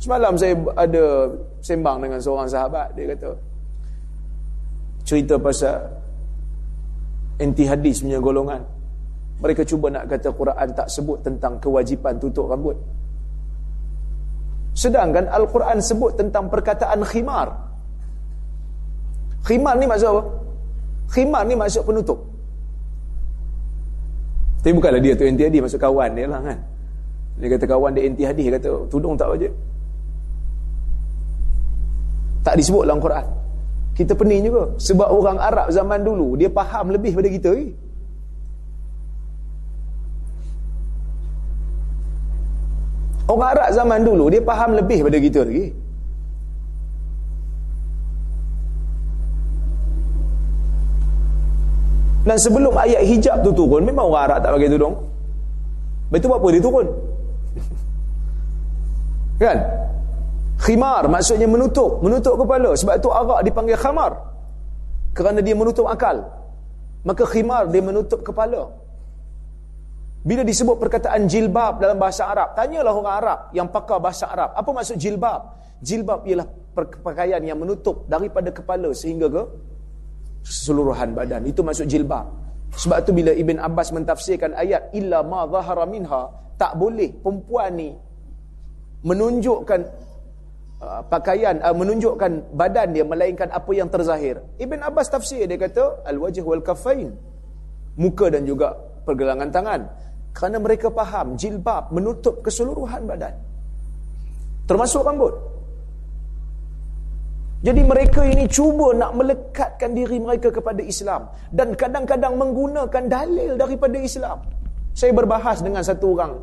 Semalam saya ada sembang dengan seorang sahabat. Dia kata, cerita pasal anti hadis punya golongan. Mereka cuba nak kata Quran tak sebut tentang kewajipan tutup rambut. Sedangkan Al-Quran sebut tentang perkataan khimar. Khimar ni maksud apa? Khimar ni maksud penutup. Tapi bukanlah dia tu anti hadis maksud kawan dia lah kan. Dia kata kawan dia anti hadis kata tudung tak wajib. Tak disebut dalam Quran. Kita pening juga sebab orang Arab zaman dulu dia faham lebih daripada kita eh. Orang Arab zaman dulu dia faham lebih daripada kita lagi. Dan sebelum ayat hijab tu turun, memang orang Arab tak pakai tudung. Betul apa dia turun? kan? Khimar maksudnya menutup, menutup kepala. Sebab itu Arab dipanggil khamar. Kerana dia menutup akal. Maka khimar dia menutup kepala. Bila disebut perkataan jilbab dalam bahasa Arab, tanyalah orang Arab yang pakar bahasa Arab, apa maksud jilbab? Jilbab ialah pakaian yang menutup daripada kepala sehingga ke keseluruhan badan. Itu maksud jilbab. Sebab tu bila Ibn Abbas mentafsirkan ayat illa ma zahara minha, tak boleh perempuan ni menunjukkan uh, pakaian uh, menunjukkan badan dia melainkan apa yang terzahir. Ibn Abbas tafsir dia kata al-wajh wal kaffain. Muka dan juga pergelangan tangan. Kerana mereka faham jilbab menutup keseluruhan badan. Termasuk rambut. Jadi mereka ini cuba nak melekatkan diri mereka kepada Islam dan kadang-kadang menggunakan dalil daripada Islam. Saya berbahas dengan satu orang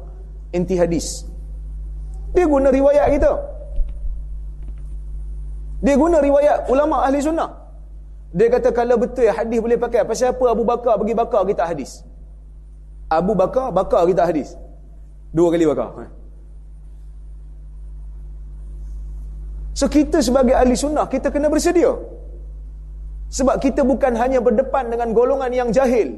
anti hadis. Dia guna riwayat kita. Dia guna riwayat ulama ahli sunnah. Dia kata kalau betul hadis boleh pakai, pasal apa Abu Bakar bagi bakar kita hadis? Abu Bakar bakar kita hadis. Dua kali bakar. So kita sebagai ahli sunnah kita kena bersedia. Sebab kita bukan hanya berdepan dengan golongan yang jahil.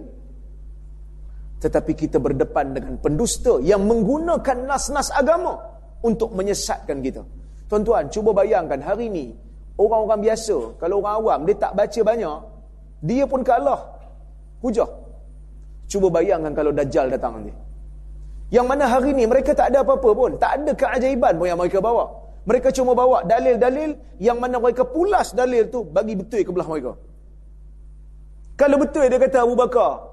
Tetapi kita berdepan dengan pendusta yang menggunakan nas-nas agama untuk menyesatkan kita. Tuan-tuan, cuba bayangkan hari ini orang-orang biasa, kalau orang awam dia tak baca banyak, dia pun kalah hujah. Cuba bayangkan kalau Dajjal datang nanti. Yang mana hari ini mereka tak ada apa-apa pun, tak ada keajaiban pun yang mereka bawa. Mereka cuma bawa dalil-dalil yang mana mereka pulas dalil tu bagi betul ke belah mereka. Kalau betul dia kata Abu Bakar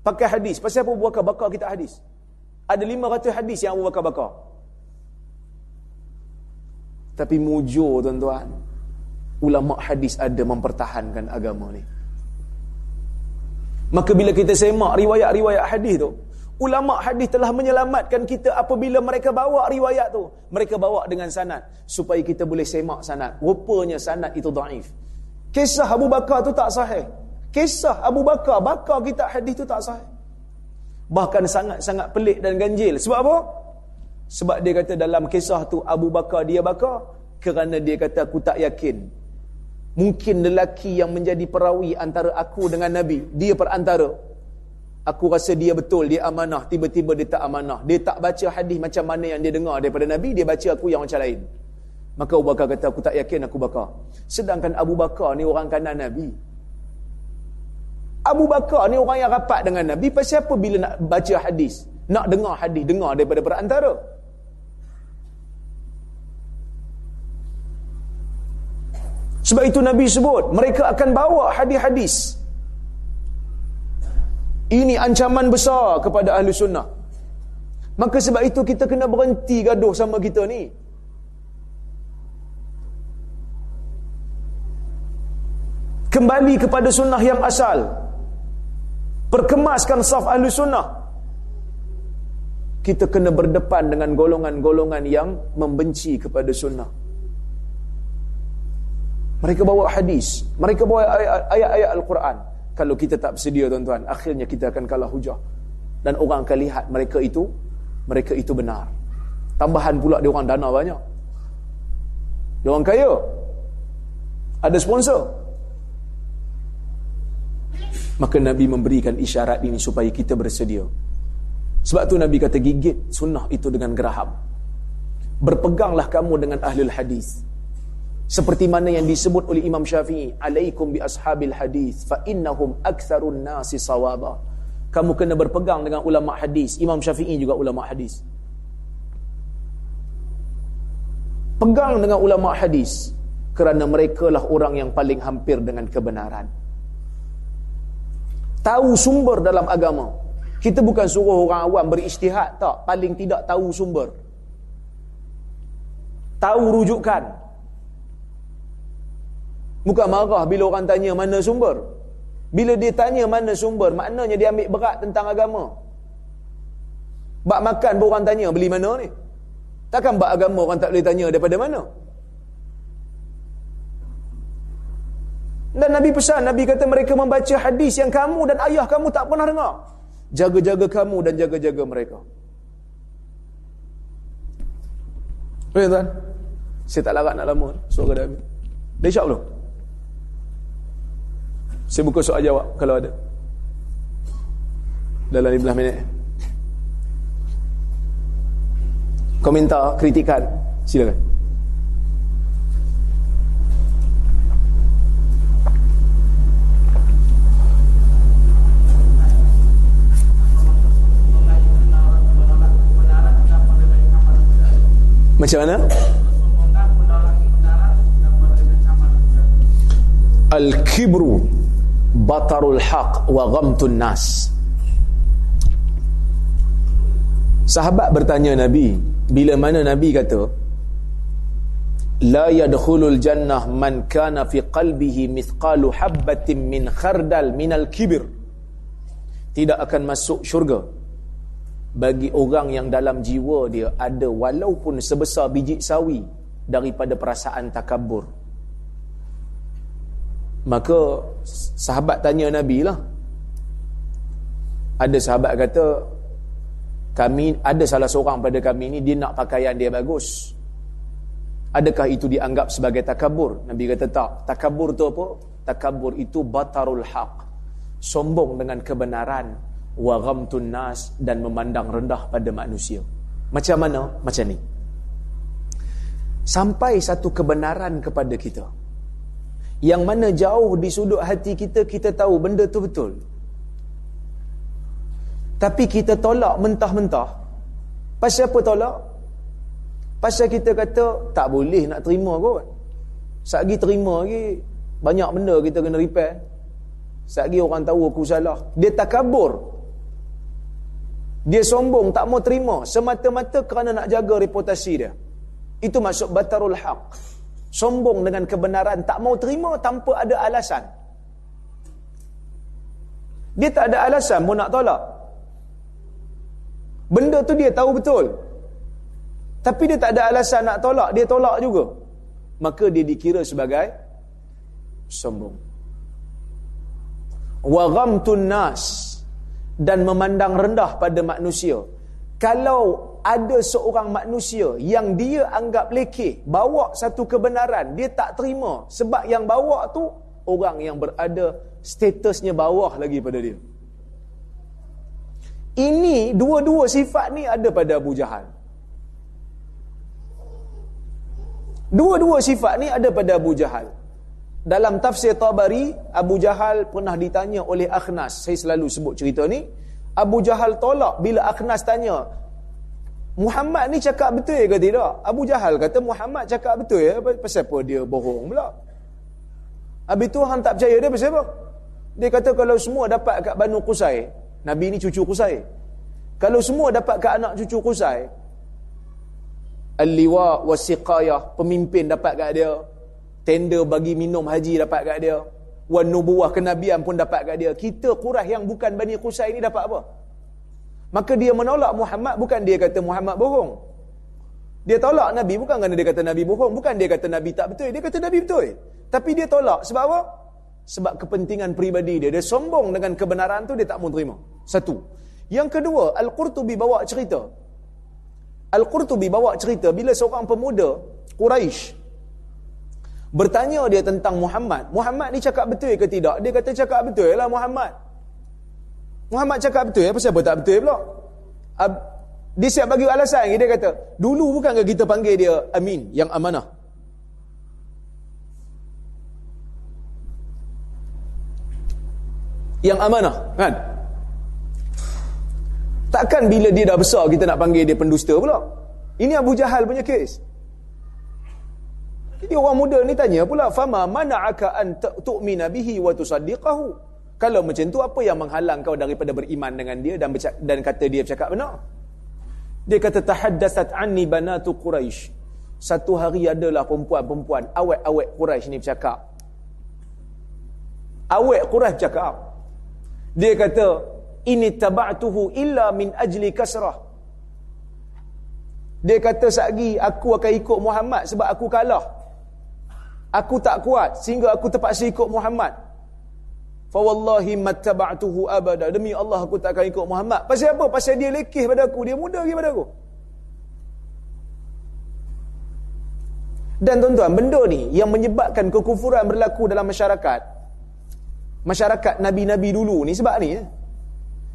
pakai hadis. Pasal apa Abu Bakar bakar kita hadis? Ada 500 hadis yang Abu Bakar bakar. Tapi mujur tuan-tuan. Ulama hadis ada mempertahankan agama ni. Maka bila kita semak riwayat-riwayat hadis tu, Ulama hadis telah menyelamatkan kita apabila mereka bawa riwayat tu. Mereka bawa dengan sanad supaya kita boleh semak sanad. Rupanya sanad itu daif. Kisah Abu Bakar tu tak sahih. Kisah Abu Bakar bakar kita hadis tu tak sahih. Bahkan sangat-sangat pelik dan ganjil. Sebab apa? Sebab dia kata dalam kisah tu Abu Bakar dia bakar kerana dia kata aku tak yakin. Mungkin lelaki yang menjadi perawi antara aku dengan Nabi, dia perantara Aku rasa dia betul, dia amanah. Tiba-tiba dia tak amanah. Dia tak baca hadis macam mana yang dia dengar daripada Nabi. Dia baca aku yang macam lain. Maka Abu Bakar kata, aku tak yakin aku bakar. Sedangkan Abu Bakar ni orang kanan Nabi. Abu Bakar ni orang yang rapat dengan Nabi. Pasal apa bila nak baca hadis? Nak dengar hadis, dengar daripada perantara. Sebab itu Nabi sebut, mereka akan bawa hadis-hadis ini ancaman besar kepada ahli sunnah. Maka sebab itu kita kena berhenti gaduh sama kita ni. kembali kepada sunnah yang asal. Perkemaskan saf ahli sunnah. Kita kena berdepan dengan golongan-golongan yang membenci kepada sunnah. Mereka bawa hadis. Mereka bawa ayat-ayat Al-Quran kalau kita tak bersedia tuan-tuan akhirnya kita akan kalah hujah. Dan orang akan lihat mereka itu mereka itu benar. Tambahan pula dia orang dana banyak. Dia orang kaya. Ada sponsor. Maka Nabi memberikan isyarat ini supaya kita bersedia. Sebab tu Nabi kata gigit sunnah itu dengan geraham. Berpeganglah kamu dengan ahli hadis seperti mana yang disebut oleh Imam Syafi'i alaikum bi ashabil hadis fa innahum aktsarun nasi sawaba. Kamu kena berpegang dengan ulama hadis. Imam Syafi'i juga ulama hadis. Pegang dengan ulama hadis kerana mereka lah orang yang paling hampir dengan kebenaran. Tahu sumber dalam agama. Kita bukan suruh orang awam beristihad tak. Paling tidak tahu sumber. Tahu rujukan Bukan marah bila orang tanya mana sumber. Bila dia tanya mana sumber, maknanya dia ambil berat tentang agama. Bak makan pun orang tanya, beli mana ni? Takkan bak agama orang tak boleh tanya daripada mana? Dan Nabi pesan, Nabi kata mereka membaca hadis yang kamu dan ayah kamu tak pernah dengar. Jaga-jaga kamu dan jaga-jaga mereka. Baik tuan? Saya tak larat nak lama. Suara habis. Dah isyak belum? Saya buka soal jawab kalau ada. Dalam 15 minit. Komentar, kritikan, silakan. Macam mana? Al-kibru batarul haq wa ghamtun nas. Sahabat bertanya nabi bila mana nabi kata la yadkhulul jannah man kana fi qalbihi mithqalu habbatin min khardal minal kibir. Tidak akan masuk syurga. Bagi orang yang dalam jiwa dia ada walaupun sebesar biji sawi daripada perasaan takabur Maka sahabat tanya Nabi lah. Ada sahabat kata, kami ada salah seorang pada kami ni dia nak pakaian dia bagus. Adakah itu dianggap sebagai takabur? Nabi kata tak. Takabur tu apa? Takabur itu batarul haq. Sombong dengan kebenaran wa ghamtun nas dan memandang rendah pada manusia. Macam mana? Macam ni. Sampai satu kebenaran kepada kita yang mana jauh di sudut hati kita kita tahu benda tu betul. Tapi kita tolak mentah-mentah. Pasal apa tolak? Pasal kita kata tak boleh nak terima kot. Satgi terima lagi banyak benda kita kena repair. Satgi orang tahu aku salah. Dia takabur. Dia sombong tak mau terima. Semata-mata kerana nak jaga reputasi dia. Itu maksud batarul haq sombong dengan kebenaran tak mau terima tanpa ada alasan. Dia tak ada alasan mau nak tolak. Benda tu dia tahu betul. Tapi dia tak ada alasan nak tolak dia tolak juga. Maka dia dikira sebagai sombong. Wa ghamtun nas dan memandang rendah pada manusia. Kalau ada seorang manusia yang dia anggap lekeh, bawa satu kebenaran, dia tak terima sebab yang bawa tu orang yang berada statusnya bawah lagi pada dia. Ini dua-dua sifat ni ada pada Abu Jahal. Dua-dua sifat ni ada pada Abu Jahal. Dalam tafsir Tabari, Abu Jahal pernah ditanya oleh Akhnas. Saya selalu sebut cerita ni. Abu Jahal tolak bila Akhnas tanya, Muhammad ni cakap betul ke tidak? Abu Jahal kata Muhammad cakap betul ya. Pasal apa dia bohong pula? Habis tu orang tak percaya dia pasal apa? Dia kata kalau semua dapat kat Banu Qusay, Nabi ni cucu Qusay. Kalau semua dapat kat anak cucu Qusay, Al-liwa wa siqayah, pemimpin dapat kat dia. Tender bagi minum haji dapat kat dia. wan nubuwah kenabian pun dapat kat dia. Kita Quraisy yang bukan Bani Qusay ni dapat apa? Maka dia menolak Muhammad bukan dia kata Muhammad bohong. Dia tolak Nabi bukan kerana dia kata Nabi bohong, bukan dia kata Nabi tak betul, dia kata Nabi betul. Tapi dia tolak sebab apa? Sebab kepentingan peribadi dia. Dia sombong dengan kebenaran tu dia tak mau terima. Satu. Yang kedua, Al-Qurtubi bawa cerita. Al-Qurtubi bawa cerita bila seorang pemuda Quraisy bertanya dia tentang Muhammad. Muhammad ni cakap betul ke tidak? Dia kata cakap betul lah Muhammad. Muhammad cakap betul, apa siapa tak betul pula? Dia siap bagi alasan dia kata, dulu bukankah kita panggil dia Amin, yang amanah? Yang amanah, kan? Takkan bila dia dah besar kita nak panggil dia pendusta pula? Ini Abu Jahal punya kes. Jadi orang muda ni tanya pula, "Fama mana'aka an tu'mina bihi wa tusaddiqahu?" Kalau macam tu apa yang menghalang kau daripada beriman dengan dia dan dan kata dia bercakap benar? Dia kata tahaddatsat anni banatu Quraisy. Satu hari adalah perempuan-perempuan awet-awet Quraisy ni bercakap. Awet Quraisy bercakap. Dia kata ini taba'tuhu illa min ajli kasrah. Dia kata sagi aku akan ikut Muhammad sebab aku kalah aku tak kuat sehingga aku terpaksa ikut Muhammad fa wallahi mattaba'tuhu abada. Demi Allah aku tak akan ikut Muhammad. Pasal apa? Pasal dia lekeh pada aku. Dia muda lagi pada aku. Dan tuan-tuan benda ni yang menyebabkan kekufuran berlaku dalam masyarakat masyarakat nabi-nabi dulu ni sebab ni eh?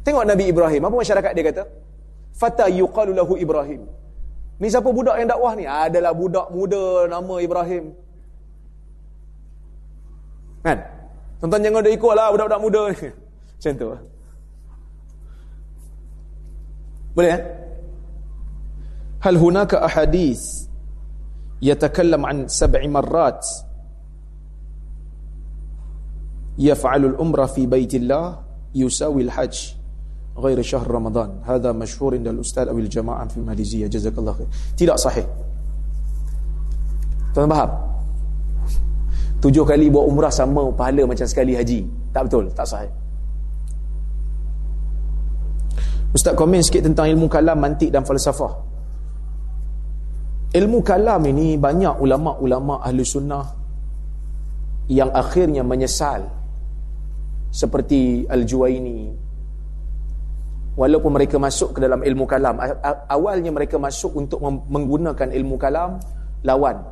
tengok Nabi Ibrahim. Apa masyarakat dia kata? Fata yuqalu lahu Ibrahim. Ni siapa budak yang dakwah ni? Adalah budak muda nama Ibrahim. Kan? Tuan-tuan jangan ada ikut lah budak-budak muda ni. Macam tu. Boleh kan? Hal hunaka ahadith yatakallam an sab'i marrat yaf'alu al-umrah fi baitillah yusawi al-hajj غير شهر رمضان هذا مشهور عند الأستاذ أو الجماعة في الماليزية جزاك الله خير tidak sahih tuan faham tujuh kali buat umrah sama pahala macam sekali haji. Tak betul, tak sahih. Ustaz komen sikit tentang ilmu kalam, mantik dan falsafah. Ilmu kalam ini banyak ulama-ulama ahli sunnah yang akhirnya menyesal seperti Al-Juwaini walaupun mereka masuk ke dalam ilmu kalam awalnya mereka masuk untuk menggunakan ilmu kalam lawan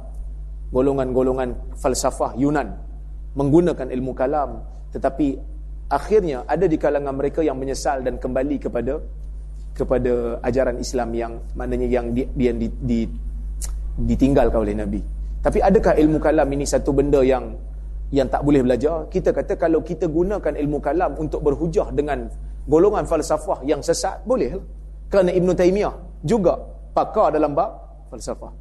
golongan-golongan falsafah Yunan menggunakan ilmu kalam tetapi akhirnya ada di kalangan mereka yang menyesal dan kembali kepada kepada ajaran Islam yang maknanya yang di, di, di, di, ditinggalkan oleh Nabi. Tapi adakah ilmu kalam ini satu benda yang yang tak boleh belajar? Kita kata kalau kita gunakan ilmu kalam untuk berhujah dengan golongan falsafah yang sesat boleh kerana Ibn Taymiyah juga pakar dalam bab falsafah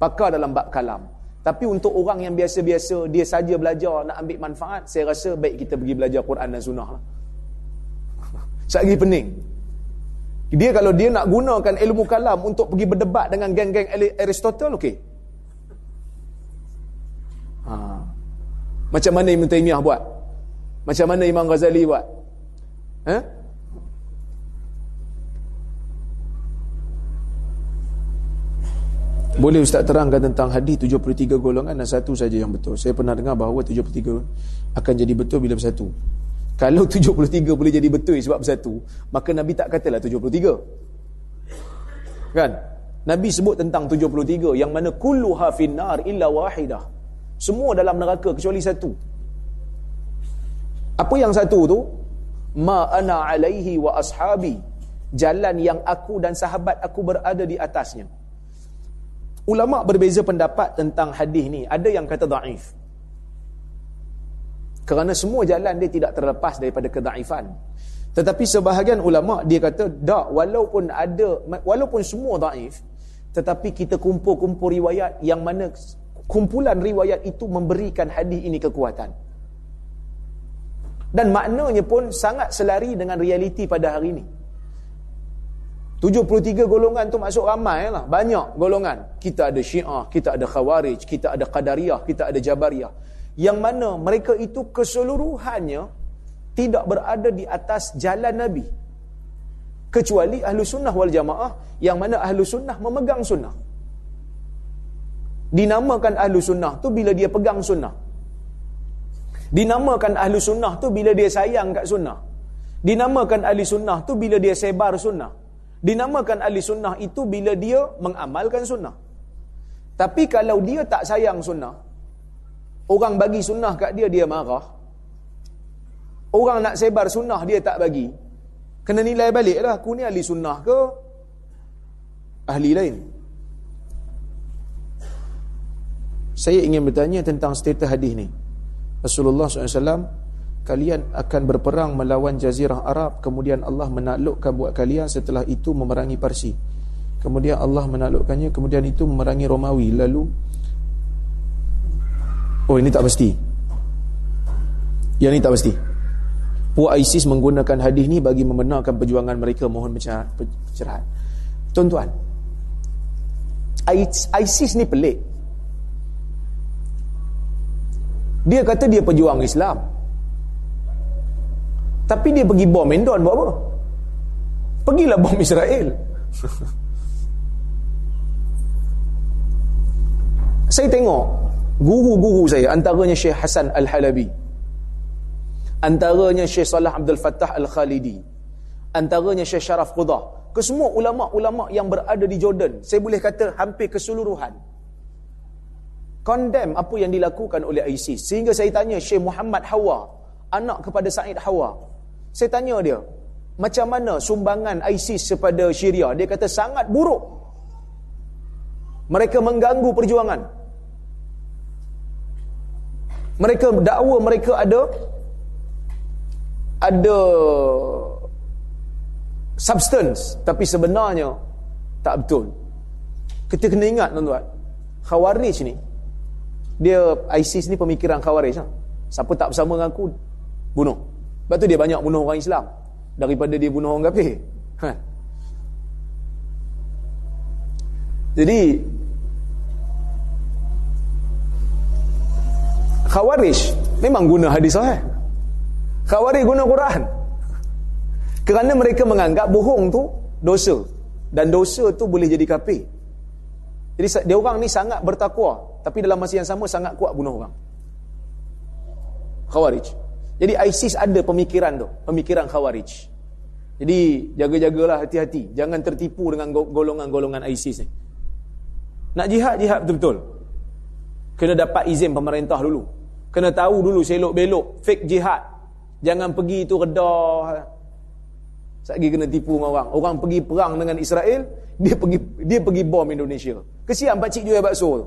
pakar dalam bab kalam tapi untuk orang yang biasa-biasa, dia saja belajar nak ambil manfaat, saya rasa baik kita pergi belajar Quran dan Sunnah. Lah. [LAUGHS] Sekali pening. Dia kalau dia nak gunakan ilmu kalam untuk pergi berdebat dengan geng-geng Aristotle, okey. Ha. Macam mana Ibn Taymiyah buat? Macam mana Imam Ghazali buat? Ha? Boleh Ustaz terangkan tentang hadis 73 golongan dan satu saja yang betul. Saya pernah dengar bahawa 73 akan jadi betul bila bersatu. Kalau [LAUGHS] 73 boleh jadi betul sebab bersatu, maka Nabi tak katalah 73. Kan? Nabi sebut tentang 73 yang mana kulluha finnar illa wahidah. Semua dalam neraka kecuali satu. Apa yang satu tu? Ma ana alaihi wa ashabi. Jalan yang aku dan sahabat aku berada di atasnya. Ulama berbeza pendapat tentang hadis ni. Ada yang kata daif. Kerana semua jalan dia tidak terlepas daripada kedaifan. Tetapi sebahagian ulama dia kata tak walaupun ada walaupun semua daif tetapi kita kumpul-kumpul riwayat yang mana kumpulan riwayat itu memberikan hadis ini kekuatan. Dan maknanya pun sangat selari dengan realiti pada hari ini. 73 golongan tu masuk ramai lah. Banyak golongan. Kita ada syiah, kita ada khawarij, kita ada qadariyah, kita ada jabariyah. yang mana mereka itu keseluruhannya tidak berada di atas jalan Nabi kecuali ahlu sunnah wal jamaah yang mana ahlu sunnah memegang sunnah dinamakan ahlu sunnah tu bila dia pegang sunnah dinamakan ahlu sunnah tu bila dia sayang kat sunnah dinamakan ahli sunnah tu bila dia sebar sunnah dinamakan ahli sunnah itu bila dia mengamalkan sunnah tapi kalau dia tak sayang sunnah orang bagi sunnah kat dia dia marah orang nak sebar sunnah dia tak bagi Kena nilai balik lah. Aku ni ahli sunnah ke? Ahli lain. Saya ingin bertanya tentang status hadis ni. Rasulullah SAW, kalian akan berperang melawan jazirah Arab, kemudian Allah menaklukkan buat kalian setelah itu memerangi Parsi. Kemudian Allah menaklukkannya, kemudian itu memerangi Romawi. Lalu, oh ini tak pasti. Yang ini tak pasti. Puak ISIS menggunakan hadis ni bagi membenarkan perjuangan mereka mohon pencerahan. Tuan-tuan, ISIS ni pelik. Dia kata dia pejuang Islam. Tapi dia pergi bom Endon buat apa? Pergilah bom Israel. saya tengok guru-guru saya antaranya Syekh Hasan Al-Halabi antaranya Syekh Salah Abdul Fattah Al-Khalidi antaranya Syekh Sharaf Qudah kesemua ulama-ulama yang berada di Jordan saya boleh kata hampir keseluruhan condemn apa yang dilakukan oleh ISIS sehingga saya tanya Syekh Muhammad Hawa anak kepada Said Hawa saya tanya dia macam mana sumbangan ISIS kepada Syria? Dia kata sangat buruk. Mereka mengganggu perjuangan. Mereka dakwa mereka ada ada substance. Tapi sebenarnya tak betul. Kita kena ingat tuan-tuan. Khawarij ni dia ISIS ni pemikiran khawarij ha? siapa tak bersama dengan aku bunuh sebab tu dia banyak bunuh orang Islam daripada dia bunuh orang kafir ha. jadi khawarij memang guna hadis sahih Khawarij guna Quran. Kerana mereka menganggap bohong tu dosa. Dan dosa tu boleh jadi kafir. Jadi dia orang ni sangat bertakwa. Tapi dalam masa yang sama sangat kuat bunuh orang. Khawarij. Jadi ISIS ada pemikiran tu. Pemikiran Khawarij. Jadi jaga-jagalah hati-hati. Jangan tertipu dengan golongan-golongan ISIS ni. Nak jihad, jihad betul-betul. Kena dapat izin pemerintah dulu. Kena tahu dulu selok-belok. Fake jihad. Jangan pergi itu redah. Lagi kena tipu dengan orang. Orang pergi perang dengan Israel, dia pergi dia pergi bom Indonesia. Kesian pak cik jual bakso tu.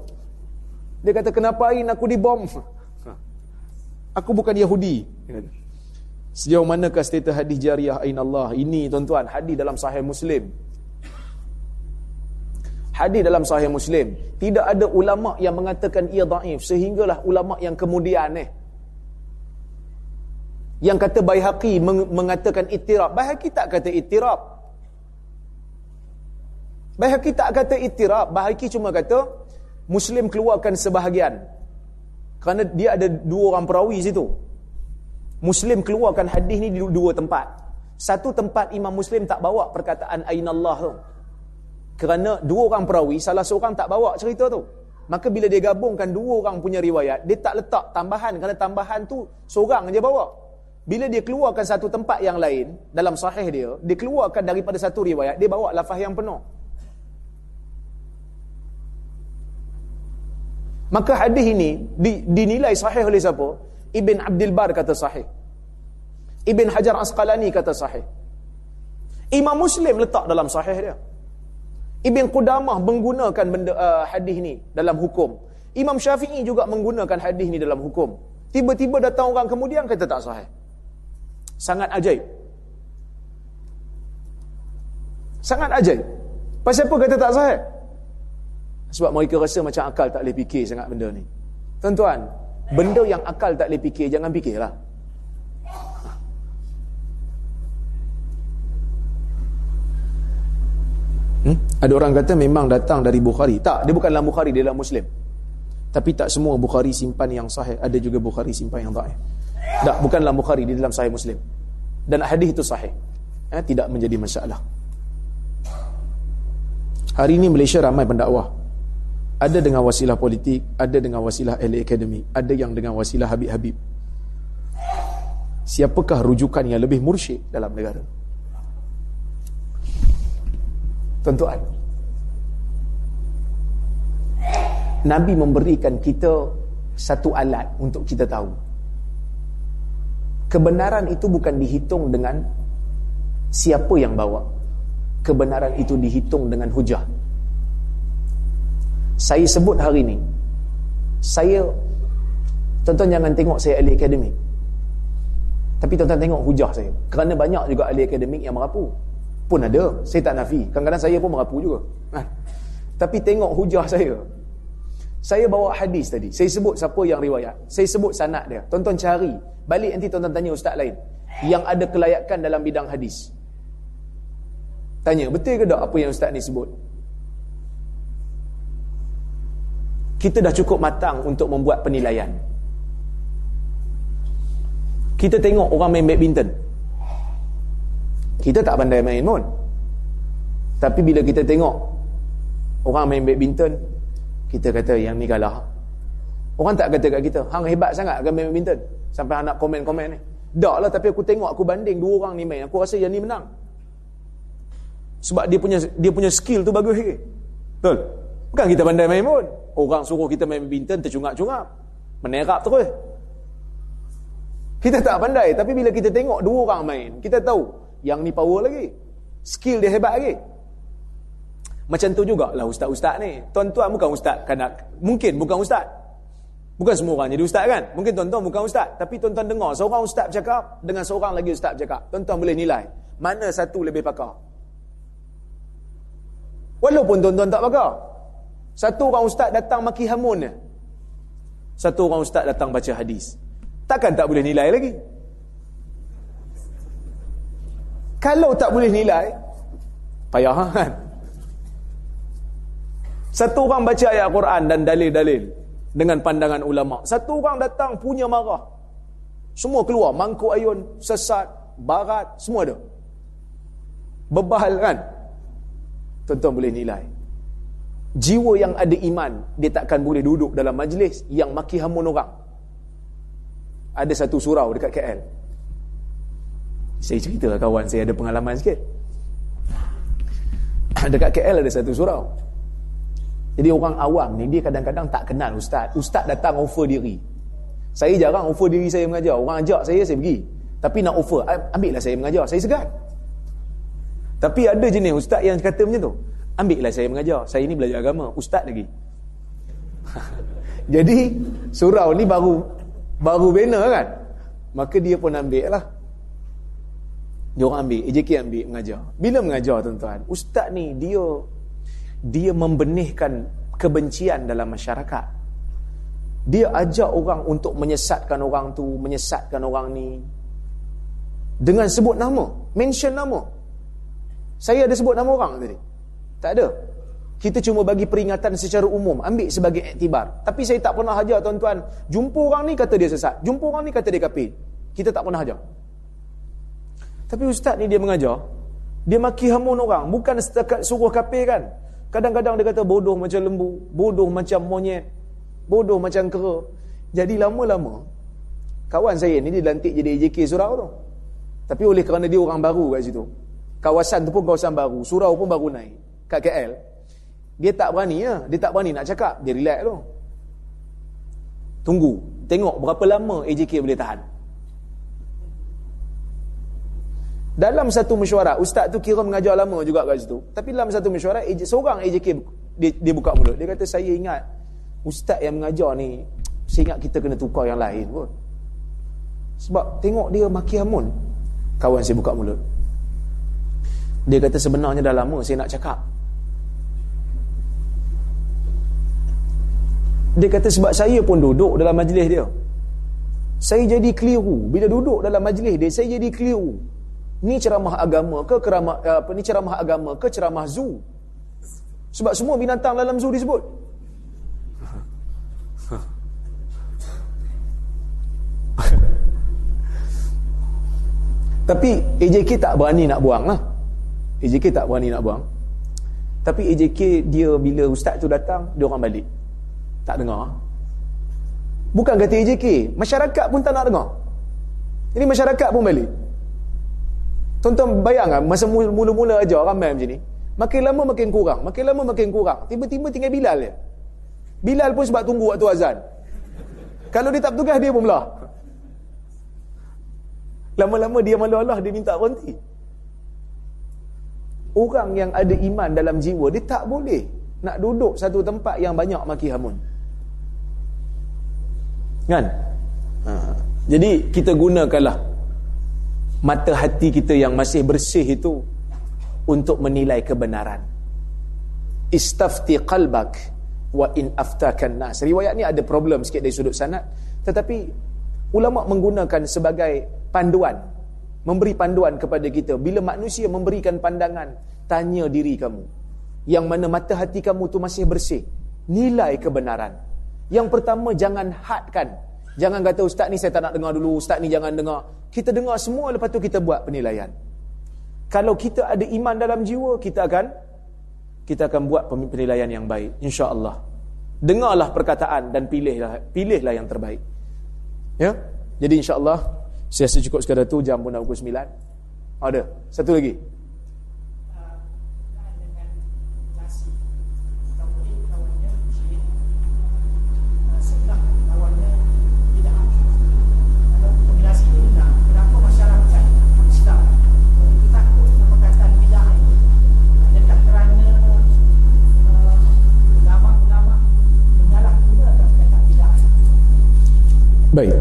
Dia kata kenapa hari aku dibom? Aku bukan Yahudi. Sejauh manakah status hadis jariah ain Allah? Ini tuan-tuan, hadis dalam sahih Muslim. Hadis dalam sahih Muslim. Tidak ada ulama yang mengatakan ia daif sehinggalah ulama yang kemudian eh yang kata Baihaqi mengatakan ittirab. Baihaqi tak kata ittirab. Baihaqi tak kata ittirab. Baihaqi cuma kata Muslim keluarkan sebahagian. Kerana dia ada dua orang perawi situ. Muslim keluarkan hadis ni di dua tempat. Satu tempat Imam Muslim tak bawa perkataan Ainallah tu. Kerana dua orang perawi, salah seorang tak bawa cerita tu. Maka bila dia gabungkan dua orang punya riwayat, dia tak letak tambahan. Kerana tambahan tu seorang je bawa. Bila dia keluarkan satu tempat yang lain dalam sahih dia, dia keluarkan daripada satu riwayat, dia bawa lafaz yang penuh. Maka hadis ini dinilai sahih oleh siapa? Ibn Abdul Bar kata sahih. Ibn Hajar Asqalani kata sahih. Imam Muslim letak dalam sahih dia. Ibn Qudamah menggunakan benda, uh, hadis ni dalam hukum. Imam Syafi'i juga menggunakan hadis ni dalam hukum. Tiba-tiba datang orang kemudian kata tak sahih. Sangat ajaib. Sangat ajaib. Pasal apa kata tak sahih? Sebab mereka rasa macam akal tak boleh fikir sangat benda ni. Tuan-tuan, benda yang akal tak boleh fikir, jangan fikirlah. Hmm? Ada orang kata memang datang dari Bukhari. Tak, dia bukan dalam Bukhari, dia dalam Muslim. Tapi tak semua Bukhari simpan yang sahih, ada juga Bukhari simpan yang dhaif. Tak, bukanlah Bukhari di dalam sahih Muslim. Dan hadis itu sahih. Eh, tidak menjadi masalah. Hari ini Malaysia ramai pendakwah. Ada dengan wasilah politik, ada dengan wasilah LA Academy, ada yang dengan wasilah Habib-Habib. Siapakah rujukan yang lebih mursyid dalam negara? Tuan-tuan, Nabi memberikan kita satu alat untuk kita tahu. Kebenaran itu bukan dihitung dengan siapa yang bawa. Kebenaran itu dihitung dengan hujah. Saya sebut hari ini, saya, tuan-tuan jangan tengok saya ahli akademik. Tapi tuan-tuan tengok hujah saya. Kerana banyak juga ahli akademik yang merapu. Pun ada. Saya tak nafi. Kadang-kadang saya pun merapu juga. Ha. tapi tengok hujah saya. Saya bawa hadis tadi. Saya sebut siapa yang riwayat. Saya sebut sanad dia. Tonton cari. Balik nanti tonton tanya ustaz lain. Yang ada kelayakan dalam bidang hadis. Tanya betul ke tak apa yang ustaz ni sebut kita dah cukup matang untuk membuat penilaian. Kita tengok orang main badminton. Kita tak pandai main pun tapi bila kita tengok orang main badminton kita kata yang ni kalah. Orang tak kata kat kita hang hebat sangat kan main badminton. Sampai anak komen-komen ni tak lah tapi aku tengok aku banding dua orang ni main aku rasa yang ni menang. Sebab dia punya dia punya skill tu bagus ke betul bukan kita pandai main pun. Orang suruh kita main badminton tercungap-cungap. Menerap terus. Kita tak pandai tapi bila kita tengok dua orang main kita tahu yang ni power lagi. Skill dia hebat lagi. Macam tu jugalah ustaz-ustaz ni. Tuan-tuan bukan ustaz kerana mungkin bukan ustaz. Bukan semua orang jadi ustaz kan? Mungkin tuan-tuan bukan ustaz. Tapi tuan-tuan dengar seorang ustaz bercakap dengan seorang lagi ustaz bercakap. Tuan-tuan boleh nilai mana satu lebih pakar. Walaupun tuan-tuan tak pakar satu orang ustaz datang maki hamun satu orang ustaz datang baca hadis takkan tak boleh nilai lagi kalau tak boleh nilai, payah [LAUGHS] kan? Satu orang baca ayat Quran dan dalil-dalil dengan pandangan ulama. Satu orang datang punya marah. Semua keluar, mangkuk ayun, sesat, barat, semua ada. Bebal kan? Tuan-tuan boleh nilai. Jiwa yang ada iman, dia takkan boleh duduk dalam majlis yang maki hamun orang. Ada satu surau dekat KL. Saya cerita kawan saya ada pengalaman sikit. [CLEARS THROAT] Dekat KL ada satu surau. Jadi orang awam ni dia kadang-kadang tak kenal ustaz. Ustaz datang offer diri. Saya jarang offer diri saya mengajar. Orang ajak saya saya pergi. Tapi nak offer, ambillah saya mengajar. Saya segan. Tapi ada jenis ustaz yang kata macam tu. Ambillah saya mengajar. Saya ni belajar agama, ustaz lagi. [LAUGHS] Jadi surau ni baru baru bina kan. Maka dia pun ambil lah. Dia orang ambil, AJK ambil mengajar. Bila mengajar tuan-tuan? Ustaz ni dia dia membenihkan kebencian dalam masyarakat. Dia ajak orang untuk menyesatkan orang tu, menyesatkan orang ni. Dengan sebut nama, mention nama. Saya ada sebut nama orang tadi. Tak ada. Kita cuma bagi peringatan secara umum, ambil sebagai iktibar. Tapi saya tak pernah ajar tuan-tuan, jumpa orang ni kata dia sesat, jumpa orang ni kata dia kafir. Kita tak pernah ajar. Tapi ustaz ni dia mengajar, dia maki hamun orang, bukan setakat suruh kapir kan. Kadang-kadang dia kata bodoh macam lembu, bodoh macam monyet, bodoh macam kera. Jadi lama-lama, kawan saya ni dilantik jadi AJK surau tu. Tapi oleh kerana dia orang baru kat situ, kawasan tu pun kawasan baru, surau pun baru naik, kat KL, dia tak berani ya, dia tak berani nak cakap, dia relax tu. Tunggu, tengok berapa lama AJK boleh tahan. Dalam satu mesyuarat, ustaz tu kira mengajar lama juga kat situ. Tapi dalam satu mesyuarat, seorang AJK dia, dia buka mulut. Dia kata, saya ingat ustaz yang mengajar ni, saya ingat kita kena tukar yang lain pun. Sebab tengok dia maki hamun. Kawan saya buka mulut. Dia kata sebenarnya dah lama saya nak cakap. Dia kata sebab saya pun duduk dalam majlis dia. Saya jadi keliru. Bila duduk dalam majlis dia Saya jadi keliru. Ni ceramah agama ke kerama, eh, apa, Ni ceramah agama ke ceramah zoo? Sebab semua binatang dalam zoo disebut. [LAUGHS] Tapi AJK tak berani nak buang lah. AJK tak berani nak buang. Tapi AJK dia bila ustaz tu datang Dia orang balik. Tak dengar. Bukan kata AJK, masyarakat pun tak nak dengar. Ini masyarakat pun balik. Tonton bayang kan, masa mula-mula ajar ramai macam ni. Makin lama makin kurang, makin lama makin kurang. Tiba-tiba tinggal Bilal je. Bilal pun sebab tunggu waktu azan. Kalau dia tak bertugas, dia pun belah. Lama-lama dia malu Allah, dia minta berhenti. Orang yang ada iman dalam jiwa, dia tak boleh nak duduk satu tempat yang banyak maki hamun. Kan? Ha. Jadi, kita gunakanlah mata hati kita yang masih bersih itu untuk menilai kebenaran. Istafti qalbak wa in aftakan nas. Riwayat ni ada problem sikit dari sudut sanad, tetapi ulama menggunakan sebagai panduan, memberi panduan kepada kita bila manusia memberikan pandangan, tanya diri kamu. Yang mana mata hati kamu tu masih bersih. Nilai kebenaran. Yang pertama jangan hadkan. Jangan kata ustaz ni saya tak nak dengar dulu, ustaz ni jangan dengar. Kita dengar semua lepas tu kita buat penilaian. Kalau kita ada iman dalam jiwa, kita akan kita akan buat penilaian yang baik insya-Allah. Dengarlah perkataan dan pilihlah pilihlah yang terbaik. Ya? Jadi insya-Allah saya rasa cukup sekadar tu jam pun dah pukul 9. Ada. Satu lagi. Baik.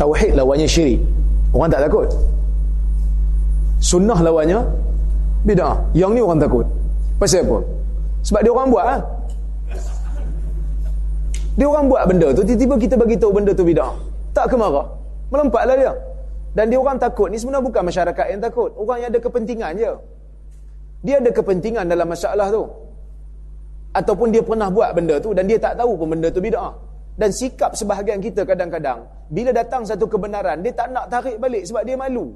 Tauhid lawannya syirik. Orang tak takut. Sunnah lawannya bid'ah. Yang ni orang takut. Pasal apa? Sebab dia orang buat ah. Dia orang buat benda tu tiba-tiba kita bagi tahu benda tu bid'ah. Tak ke marah? Melompatlah dia. Dan dia orang takut ni sebenarnya bukan masyarakat yang takut. Orang yang ada kepentingan je. Dia ada kepentingan dalam masalah tu. Ataupun dia pernah buat benda tu dan dia tak tahu pun benda tu bid'ah. Dan sikap sebahagian kita kadang-kadang bila datang satu kebenaran dia tak nak tarik balik sebab dia malu.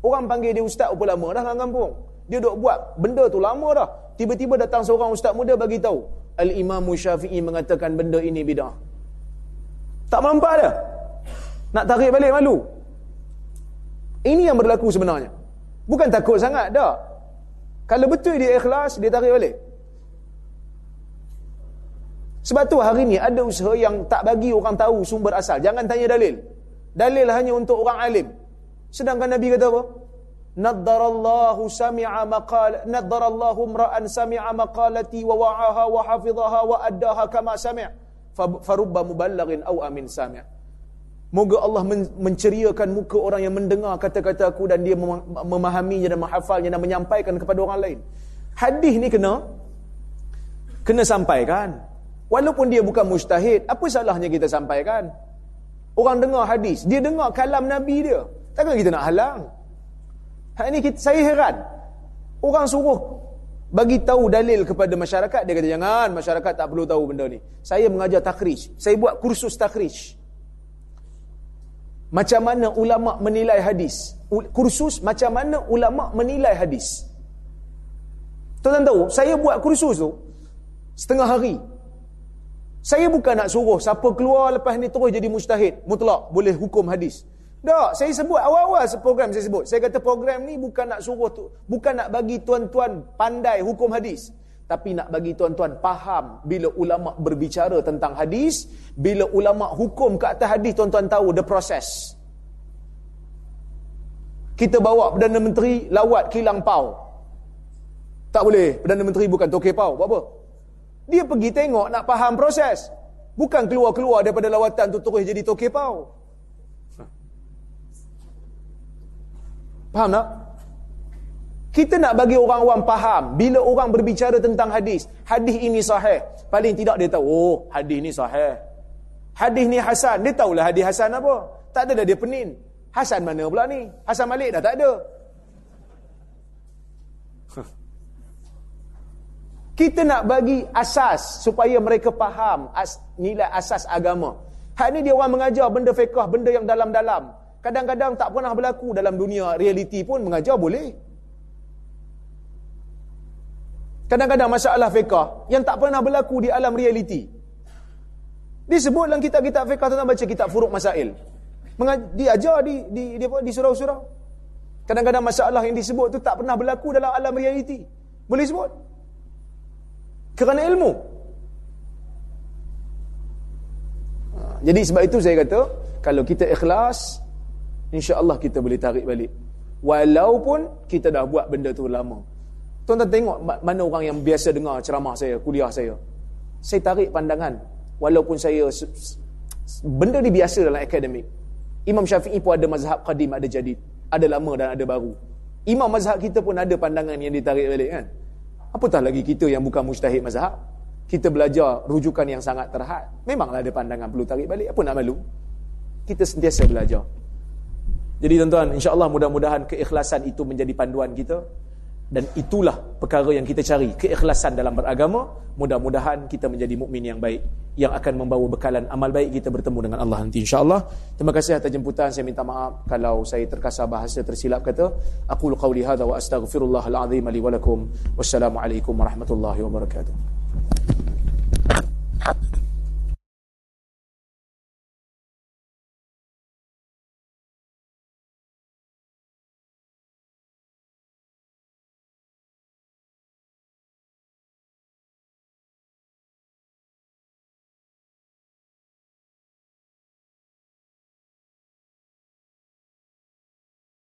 Orang panggil dia ustaz apa lama dah dalam kampung. Dia duk buat benda tu lama dah. Tiba-tiba datang seorang ustaz muda bagi tahu, Al-Imam Syafi'i mengatakan benda ini bidah. Tak mampu dah. Nak tarik balik malu. Ini yang berlaku sebenarnya. Bukan takut sangat dah. Kalau betul dia ikhlas, dia tarik balik. Sebab tu hari ni ada usaha yang tak bagi orang tahu sumber asal. Jangan tanya dalil. Dalil hanya untuk orang alim. Sedangkan Nabi kata apa? Naddarallahu sami'a maqal naddarallahu imra'an sami'a maqalati wa wa'aha wa hafizaha wa addaha kama sami' farubba muballighin aw amin sami'. Moga Allah menceriakan muka orang yang mendengar kata-kata aku dan dia memahaminya dan menghafalnya dan menyampaikan kepada orang lain. Hadis ni kena kena sampaikan. Walaupun dia bukan mustahid, apa salahnya kita sampaikan? Orang dengar hadis, dia dengar kalam Nabi dia. Takkan kita nak halang? Ha, ini kita, saya heran. Orang suruh bagi tahu dalil kepada masyarakat, dia kata jangan, masyarakat tak perlu tahu benda ni. Saya mengajar takhrij. Saya buat kursus takhrij. Macam mana ulama menilai hadis? Kursus macam mana ulama menilai hadis? Tuan-tuan tahu, saya buat kursus tu setengah hari. Saya bukan nak suruh siapa keluar lepas ni terus jadi mujtahid, mutlak boleh hukum hadis. Tak, saya sebut awal-awal program saya sebut. Saya kata program ni bukan nak suruh tu, bukan nak bagi tuan-tuan pandai hukum hadis, tapi nak bagi tuan-tuan faham bila ulama berbicara tentang hadis, bila ulama hukum ke atas hadis tuan-tuan tahu the process. Kita bawa Perdana Menteri lawat kilang pau. Tak boleh, Perdana Menteri bukan tokek pau. Buat apa? Dia pergi tengok nak faham proses. Bukan keluar-keluar daripada lawatan tu terus jadi toke pau. Faham tak? Kita nak bagi orang awam faham. Bila orang berbicara tentang hadis. Hadis ini sahih. Paling tidak dia tahu. Oh, hadis ini sahih. Hadis ni Hasan. Dia tahulah hadis Hasan apa. Tak ada dia penin. Hasan mana pula ni? Hasan Malik dah tak ada. Kita nak bagi asas supaya mereka faham as, nilai asas agama. Hak ni dia orang mengajar benda fiqah, benda yang dalam-dalam. kadang-kadang tak pernah berlaku dalam dunia realiti pun mengajar boleh. Kadang-kadang masalah fiqah yang tak pernah berlaku di alam realiti. Disebut dalam kitab-kitab fiqah tentang baca kitab furuk masail. Diajar di di di, di, di surau-surau. Kadang-kadang masalah yang disebut tu tak pernah berlaku dalam alam realiti. Boleh sebut? Kerana ilmu. Ha, jadi sebab itu saya kata, kalau kita ikhlas, insya-Allah kita boleh tarik balik. Walaupun kita dah buat benda tu lama. Tuan-tuan tengok mana orang yang biasa dengar ceramah saya, kuliah saya. Saya tarik pandangan walaupun saya benda ni biasa dalam akademik. Imam Syafi'i pun ada mazhab qadim, ada jadid, ada lama dan ada baru. Imam mazhab kita pun ada pandangan yang ditarik balik kan. Apatah lagi kita yang bukan mujtahid mazhab. Kita belajar rujukan yang sangat terhad. Memanglah ada pandangan perlu tarik balik. Apa nak malu? Kita sentiasa belajar. Jadi tuan-tuan, insya-Allah mudah-mudahan keikhlasan itu menjadi panduan kita dan itulah perkara yang kita cari keikhlasan dalam beragama. Mudah-mudahan kita menjadi mukmin yang baik yang akan membawa bekalan amal baik kita bertemu dengan Allah nanti insyaallah. Terima kasih atas jemputan. Saya minta maaf kalau saya terkasar bahasa tersilap kata. Aku qauli hadza wa astaghfirullahal azim li wa lakum. Wassalamu alaikum warahmatullahi wabarakatuh